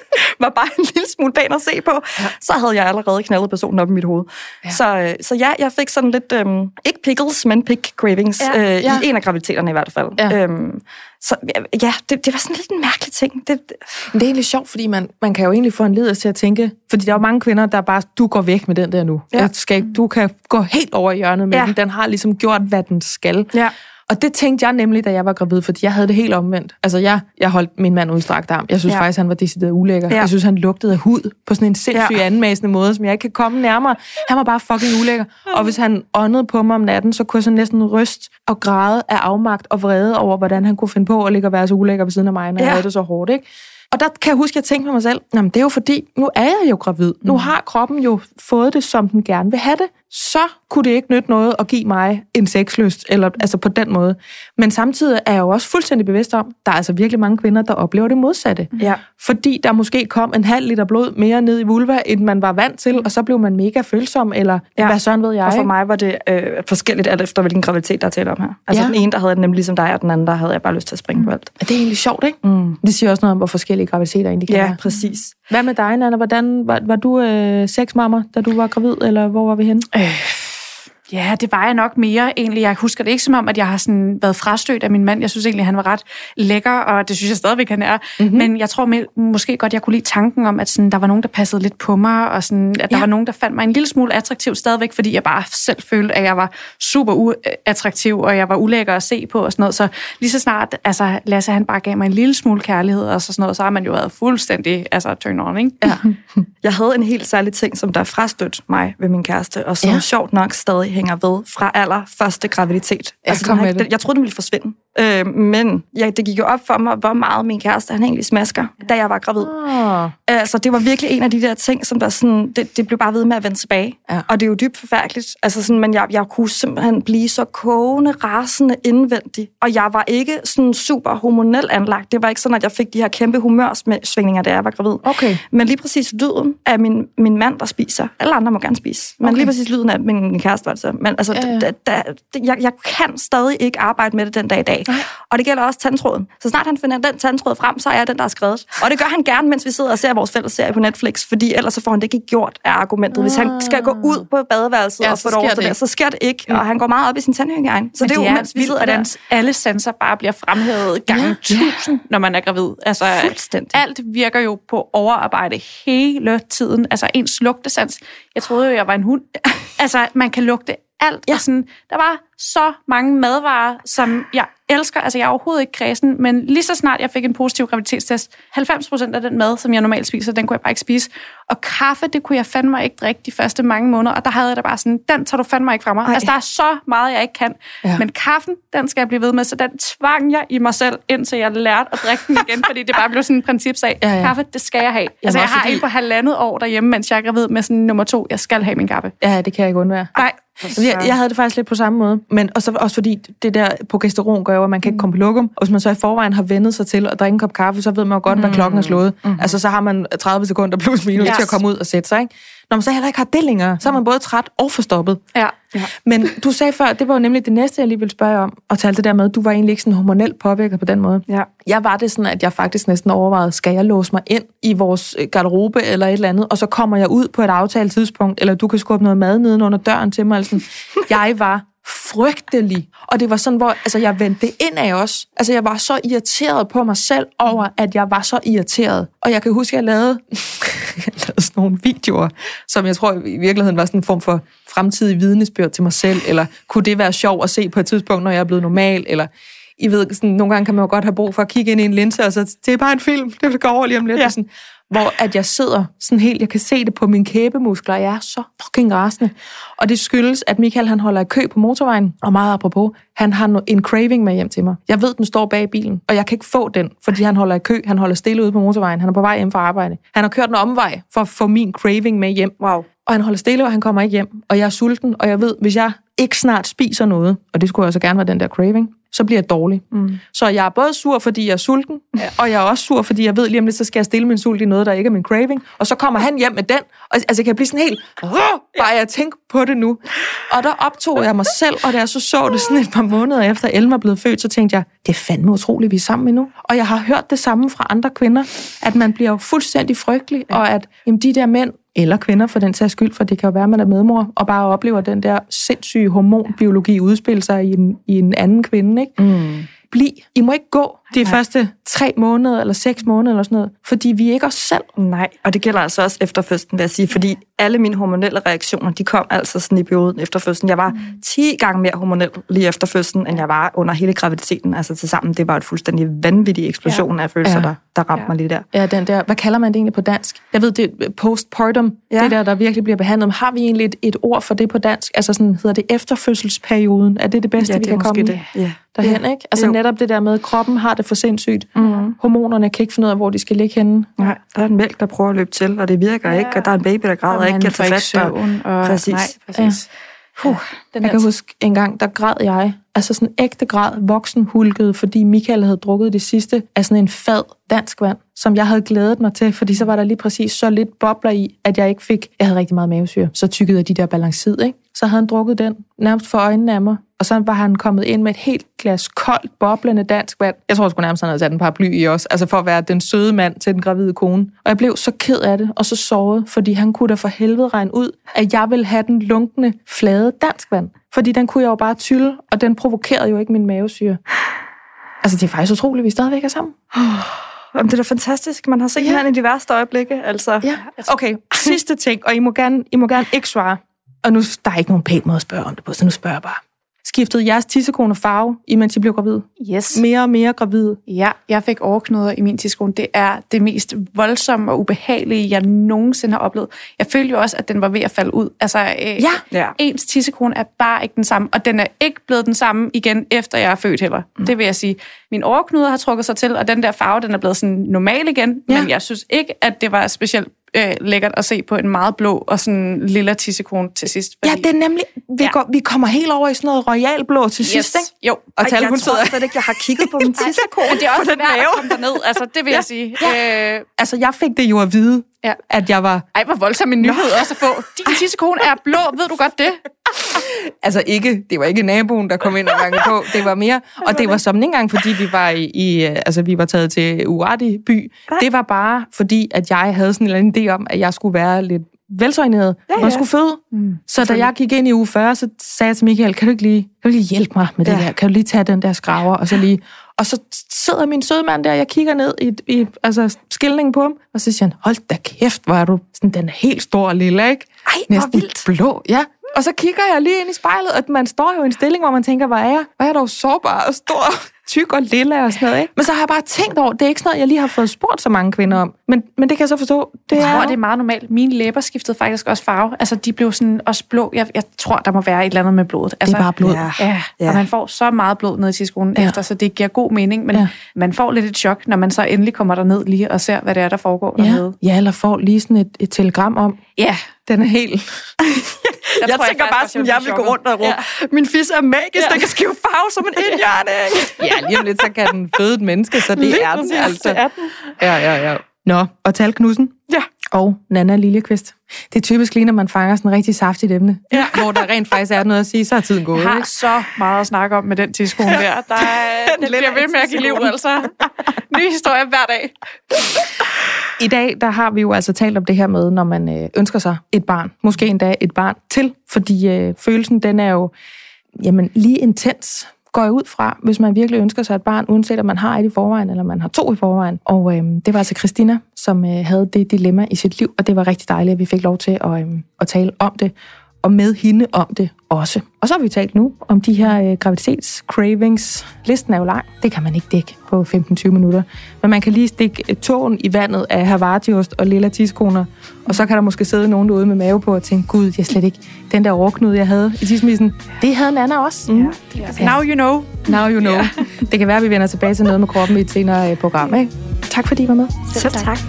A: var bare en lille smule pæn at se på, ja. så havde jeg allerede knaldet personen op i mit hoved. Ja. Så, øh, så ja, jeg fik sådan lidt, øhm, ikke pickles, men pick cravings,
B: Ja,
A: ja, øh,
B: ja.
A: i en af graviditeterne i hvert fald.
B: Ja.
A: Øhm, så ja, det, det var sådan lidt en mærkelig ting. Det, det,
B: Men det er egentlig sjovt, fordi man, man kan jo egentlig få en leder til at tænke, fordi der er jo mange kvinder, der bare, du går væk med den der nu.
A: Ja.
B: Jeg skal, du kan gå helt over i hjørnet med
A: Ja.
B: den. Den har ligesom gjort, hvad den skal.
A: ja.
B: Og det tænkte jeg nemlig, da jeg var gravid, fordi jeg havde det helt omvendt. Altså, jeg, jeg holdt min mand udstrakt arm. Jeg synes ja. Faktisk, han var decideret ulækker. Ja. Jeg synes, han lugtede af hud på sådan en sindssyg ja. Anmæsende måde, som jeg ikke kan komme nærmere. Han var bare fucking ulækker. Og hvis han åndede på mig om natten, så kunne jeg så næsten ryste og græde af afmagt og vrede over, hvordan han kunne finde på at ligge og være så ulækker ved siden af mig, når ja. jeg havde det så hårdt, ikke? Og der kan jeg huske, at jeg tænkte på mig selv, jamen det er jo fordi, nu er jeg jo gravid. Nu har kroppen jo fået det, som den gerne vil have det. Så kunne det ikke nytte noget at give mig en sexlyst, eller altså på den måde. Men samtidig er jeg jo også fuldstændig bevidst om, der er altså virkelig mange kvinder, der oplever det modsatte.
A: Ja.
B: Fordi der måske kom en halv liter blod mere ned i vulva, end man var vant til, og så blev man mega følsom, eller ja. Hvad sådan ved jeg.
A: Og for mig var det øh, forskelligt alt efter, hvilken graviditet, der er tale om her. Altså
B: Ja.
A: den ene, der havde det nemlig ligesom dig, og den anden, der havde jeg bare lyst til at springe på alt.
B: Det er egentlig sjovt, ikke?
A: Mm.
B: Det siger også noget om, hvor forskellige graviditeter egentlig kan
A: Ja,
B: være.
A: præcis.
B: Hvad med dig, Nana? Hvordan, var, var du øh, sexmammer, da du var gravid, eller hvor var vi henne?
C: Ja, det var jeg nok mere egentlig. Jeg husker det ikke som om, at jeg har sådan været frastødt af min mand. Jeg synes egentlig, han var ret lækker, og det synes jeg stadigvæk, han er. Mm-hmm. Men jeg tror måske godt, jeg kunne lide tanken om, at sådan, der var nogen, der passede lidt på mig, og sådan, at der
B: Ja.
C: var nogen, der fandt mig en lille smule attraktiv stadigvæk, fordi jeg bare selv følte, at jeg var super uattraktiv, og jeg var ulækker at se på og sådan noget. Så lige så snart altså, Lasse han bare gav mig en lille smule kærlighed og så sådan noget, så har man jo været fuldstændig altså, turn on, ikke?
B: Ja.
A: Jeg havde en helt særlig ting, som der frastødte mig ved min kæreste, og som
B: ja.
A: sjovt nok stadig hænger ved fra aller første graviditet. Altså,
B: kom
A: har
B: det.
A: Jeg troede, den ville forsvinde. Øh, men ja, det gik jo op for mig, hvor meget min kæreste han egentlig smasker, da jeg var gravid.
B: Oh.
A: Altså, det var virkelig en af de der ting, som der sådan, det, det blev bare ved med at vende tilbage.
B: Ja.
A: Og det er jo dybt forfærdeligt. Altså sådan, men jeg, jeg kunne simpelthen blive så kogende, rasende indvendigt. Og jeg var ikke sådan super hormonelt anlagt. Det var ikke sådan, at jeg fik de her kæmpe humørsvingninger, da jeg var gravid.
B: Okay.
A: Men lige præcis lyden af min, min mand, der spiser. Alle andre må gerne spise. Men
B: Okay.
A: lige præcis lyden af min, kæreste var det så. Men altså,
B: Ja,
A: ja,
B: ja.
A: ja. Da, da, jeg, jeg kan stadig ikke arbejde med det den dag i dag.
B: Nej.
A: Og det gælder også tandtråden. Så snart han finder den tandtråd frem, så er jeg den, der er skrevet. Og det gør han gerne, mens vi sidder og ser vores fælles serie på Netflix, fordi ellers så får han det ikke gjort af argumentet. Hvis han skal gå ud på badeværelset
B: Ja,
A: ja, og få det
B: sker det ikke.
A: så sker det ikke. Og han går meget op i sin tandhygiejne. Så
C: Men
A: det er jo, mens vi sidder der.
C: alle sanser bare bliver fremhævet gange
B: Ja.
C: tusind, når man er gravid. Altså, alt virker jo på overarbejde hele tiden. Altså ens lugtesans. Jeg troede jo, jeg var en hund. Altså, man kan lugte alt. Ja. Og sådan, der var så mange madvarer, som jeg elsker. Altså, jeg er overhovedet ikke kredsen, men lige så snart jeg fik en positiv graviditetstest, 90 procent af den mad, som jeg normalt spiser, den kunne jeg bare ikke spise. Og kaffe, det kunne jeg fandme ikke drikke de første mange måneder, og der havde jeg da bare sådan, den tager du fandme ikke fra mig. Ej. Altså, der er så meget, jeg ikke kan. Ja. Men kaffen, den skal jeg blive ved med, så den tvang jeg i mig selv, indtil jeg lærte at drikke den igen, fordi det bare blev sådan en principsag. Ja, ja. Kaffe, det skal jeg have. Altså, jeg har fordi... en på halvandet år derhjemme, mens jeg er gravid med sådan nummer to, jeg skal have min kaffe.
B: Ja, det kan jeg ikke undvære.
C: Nej,
B: jeg, jeg havde det faktisk lidt på samme måde. Men også, også fordi det der progesteron gør jo, at man kan ikke komme på lokum. Og hvis man så i forvejen har vendet sig til at drikke en kop kaffe, så ved man jo godt, hvad klokken er slået. Mm-hmm. Altså så har man 30 sekunder plus minus yes. til at komme ud og sætte sig. Ikke? Når man så heller ikke har det længere, så er man både træt og forstoppet.
C: Ja.
B: ja. Men du sagde før, det var jo nemlig det næste, jeg lige ville spørge om, og tale det der med, at du var egentlig ikke sådan hormonelt påvirket på den måde.
A: Ja.
B: Jeg var det sådan, at jeg faktisk næsten overvejede, skal jeg låse mig ind i vores øh, garderobe eller et eller andet, og så kommer jeg ud på et aftalt tidspunkt, eller du kan skubbe noget mad neden under døren til mig. Altså, jeg var frygtelig. Og det var sådan, hvor altså, jeg vendte det ind af os. Altså, jeg var så irriteret på mig selv over, at jeg var så irriteret. Og jeg kan huske, at jeg lavede, jeg lavede sådan nogle videoer, som jeg tror i virkeligheden var sådan en form for fremtidig vidnesbyrd til mig selv, eller kunne det være sjov at se på et tidspunkt, når jeg er blevet normal, eller I ved, sådan, nogle gange kan man jo godt have brug for at kigge ind i en linse, og så, det er bare en film, det går over lige om lidt. Ja. Sådan, hvor at jeg sidder sådan helt, jeg kan se det på mine kæbemuskler, jeg er så fucking rasende. Og det skyldes, at Michael han holder i kø på motorvejen, og meget apropos, han har en craving med hjem til mig. Jeg ved, den står bag bilen, og jeg kan ikke få den, fordi han holder i kø, han holder stille ude på motorvejen, han er på vej hjem fra arbejde. Han har kørt en omvej for at få min craving med hjem.
A: Wow.
B: Og han holder stille, og han kommer ikke hjem. Og jeg er sulten, og jeg ved, hvis jeg ikke snart spiser noget, og det skulle altså gerne være den der craving, så bliver jeg dårlig. Mm. Så jeg er både sur, fordi jeg er sulten, ja. og jeg er også sur, fordi jeg ved lige om lidt, så skal jeg stille min sult i noget, der ikke er min craving. Og så kommer han hjem med den, og altså, jeg kan blive sådan helt, bare jeg tænker på det nu. Og der optog jeg mig selv, og da jeg så så det sådan et par måneder efter Elma er blevet født, så tænkte jeg, det er fandme utroligt, vi er sammen nu. Og jeg har hørt det samme fra andre kvinder, at man bliver jo fuldstændig frygtelig, ja. og at jamen, de der mænd, eller kvinder for den sags skyld, for det kan jo være, at man er medmor, og bare oplever den der sindssyge hormonbiologi udspille sig i en, i en anden kvinde. Ikke? Mm. Bliv. I må ikke gå de Nej. første tre måneder eller seks måneder eller sådan noget, fordi vi er ikke os selv.
A: Nej, og det gælder altså også efter fødslen, vil jeg sige, fordi alle mine hormonelle reaktioner, de kom altså sådan i perioden efter fødslen. Jeg var 10 mm. gange mere hormonel lige efter fødslen, end jeg var under hele graviditeten. Altså til sammen, det var et fuldstændig vanvittig eksplosion ja. af følelser, ja. der, der ramte ja. mig lige der.
B: Ja, den der, hvad kalder man det egentlig på dansk? Jeg ved, det er postpartum, ja. det der, der virkelig bliver behandlet. Har vi egentlig et, et ord for det på dansk? Altså sådan, hedder det efterfødselsperioden? Er det det bedste,
A: ja,
B: vi kan komme
A: det. Ja.
B: derhen?
A: Ja.
B: Ikke? Altså jo. netop det der med, at kroppen har det for sindssygt.
A: Mm.
B: Hormonerne kan ikke finde ud af, hvor de skal ligge henne.
A: Nej, der er en mælk, der prøver at løbe til, og det virker ja. ikke, og der er en baby, der græder og ikke kan tage fat.
C: Og, og, præcis. Nej, præcis. Ja.
B: Puh, den jeg kan huske en gang, der græd jeg. Altså sådan ægte græd, voksen hulkede, fordi Michael havde drukket det sidste af sådan en fad dansk vand, som jeg havde glædet mig til, fordi så var der lige præcis så lidt bobler i, at jeg ikke fik... Jeg havde rigtig meget mavesyre, så tykkede jeg de der balancid, ikke? Så havde han drukket den nærmest for øjnene af mig, og så var han kommet ind med et helt glas koldt, boblende dansk vand. Jeg tror sgu nærmest, han havde sat en paraply i os, altså for at være den søde mand til den gravide kone. Og jeg blev så ked af det, og så såret, fordi han kunne da for helvede regne ud, at jeg ville have den lunkende, flade dansk vand. Fordi den kunne jeg jo bare tylle, og den provokerede jo ikke min mavesyre. Altså, det er faktisk utroligt, at vi stadigvæk er sammen.
A: Jamen, det er da fantastisk. Man har set ja. hinanden i de værste øjeblikke. Altså.
B: Ja. Okay, sidste ting, og I må gerne, I må gerne ikke svare. Og nu der er ikke nogen pæn måde at spørge om det på, så nu spørger jeg bare. Skiftede jeres tissekone farve, imens I blev gravid?
C: Yes.
B: Mere og mere gravid?
C: Ja, jeg fik overknuder i min tissekone. Det er det mest voldsomme og ubehagelige, jeg nogensinde har oplevet. Jeg følte jo også, at den var ved at falde ud. Altså, øh,
B: ja.
C: ja. ens tissekone er bare ikke den samme, og den er ikke blevet den samme igen, efter jeg er født heller. Mm. Det vil jeg sige. Min overknuder har trukket sig til, og den der farve, den er blevet sådan normal igen, ja. men jeg synes ikke, at det var specielt øh, lækkert at se på en meget blå og sådan lille tissekone til sidst.
B: Fordi... Ja, det er nemlig... Vi, ja. går, vi kommer helt over i sådan noget royal blå til yes. sidst, ikke?
C: Jo.
A: Og Ej, jeg tror slet ikke, jeg har kigget på min tissekone.
C: Men det er også svært at komme derned, altså det vil ja. jeg sige.
B: Ja. Øh... Altså, jeg fik det jo at vide, ja. at jeg var...
C: Ej, hvor voldsom en nyhed Nå. også at få. Din tissekone er blå, ved du godt det?
B: altså ikke, det var ikke naboen, der kom ind og bankede på. Det var mere, og det var som ikke engang, fordi vi var i, i altså vi var taget til Uardi by. Det var bare fordi, at jeg havde sådan en eller anden idé om, at jeg skulle være lidt velsøjneret, ja, ja. og skulle føde. Mm. Så da jeg gik ind i uge 40, så sagde jeg til Michael, kan du ikke lige, kan du lige hjælpe mig med det ja. der? Kan du lige tage den der skraver, og så lige... Og så sidder min søde mand der, jeg kigger ned i, i altså, skilningen på ham, og så siger han, hold da kæft, hvor er du, sådan, den er helt stor og lille, ikke?
A: Ej, Næsten vildt.
B: blå, ja. Og så kigger jeg lige ind i spejlet, og man står jo i en stilling, hvor man tænker, hvor er jeg, hvor er jeg dog sårbar og stor, tyk og lille og sådan noget. Ikke? Men så har jeg bare tænkt over, det er ikke sådan noget, jeg lige har fået spurgt så mange kvinder om. Men, men det kan jeg så forstå. Det
C: Jeg tror,
B: er,
C: det er meget normalt. Mine læber skiftede faktisk også farve. Altså, de blev sådan også blå. Jeg, jeg tror, der må være et eller andet med blodet. Altså,
B: det er bare blod.
A: Ja.
C: Ja,
A: Ja.
C: og man får så meget blod ned i tidskolen
B: Ja.
C: efter, så det giver god mening. Men
B: Ja.
C: man får lidt et chok, når man så endelig kommer derned lige og ser, hvad det er, der foregår
B: Ja,
C: dernede.
B: ja, eller får lige sådan et, et telegram om,
C: Ja,
B: den er helt...
A: Jeg, jeg tænker bare sådan, jeg vil gå rundt og råbe, ja. min fisse er magisk, ja. den kan skrive farve som en indjørne.
B: Ja, lige om lidt, så kan den føde et menneske, så det
A: Lige
B: er den
A: præcis,
B: altså.
A: det er den.
B: Ja, ja, ja. Nå, og Tal Knudsen. Og Nana Liljeqvist. Det er typisk lige, når man fanger sådan en rigtig saftigt emne, ja. hvor der rent faktisk er noget at sige, så er tiden gået.
C: Jeg har
B: ikke?
C: så meget at snakke om med den tidskone der. der er, den bliver ved med at give liv, altså. Ny historie hver dag.
B: I dag, der har vi jo altså talt om det her med, når man øh, ønsker sig et barn. Måske endda et barn til, fordi øh, følelsen, den er jo jamen, lige intens, går jeg ud fra, hvis man virkelig ønsker sig et barn, uanset om man har et i forvejen, eller man har to i forvejen. Og øh, det var altså Christina, som øh, havde det dilemma i sit liv, og det var rigtig dejligt, at vi fik lov til at, øh, at tale om det, og med hende om det også. Og så har vi talt nu om de her øh, graviditetscravings. Listen er jo lang. Det kan man ikke dække på 15-20 minutter. Men man kan lige stikke øh, tåen i vandet af havartiost og lilla tiskoner. Og så kan der måske sidde nogen derude med mave på og tænke, gud, jeg slet ikke den der overknud, jeg havde i tismissen. Det havde Nana også. Mm.
C: Now you know.
B: Now you know. Det kan være, at vi vender tilbage til noget med kroppen i et senere øh, program. Ikke? Tak fordi I var med.
A: Selv tak.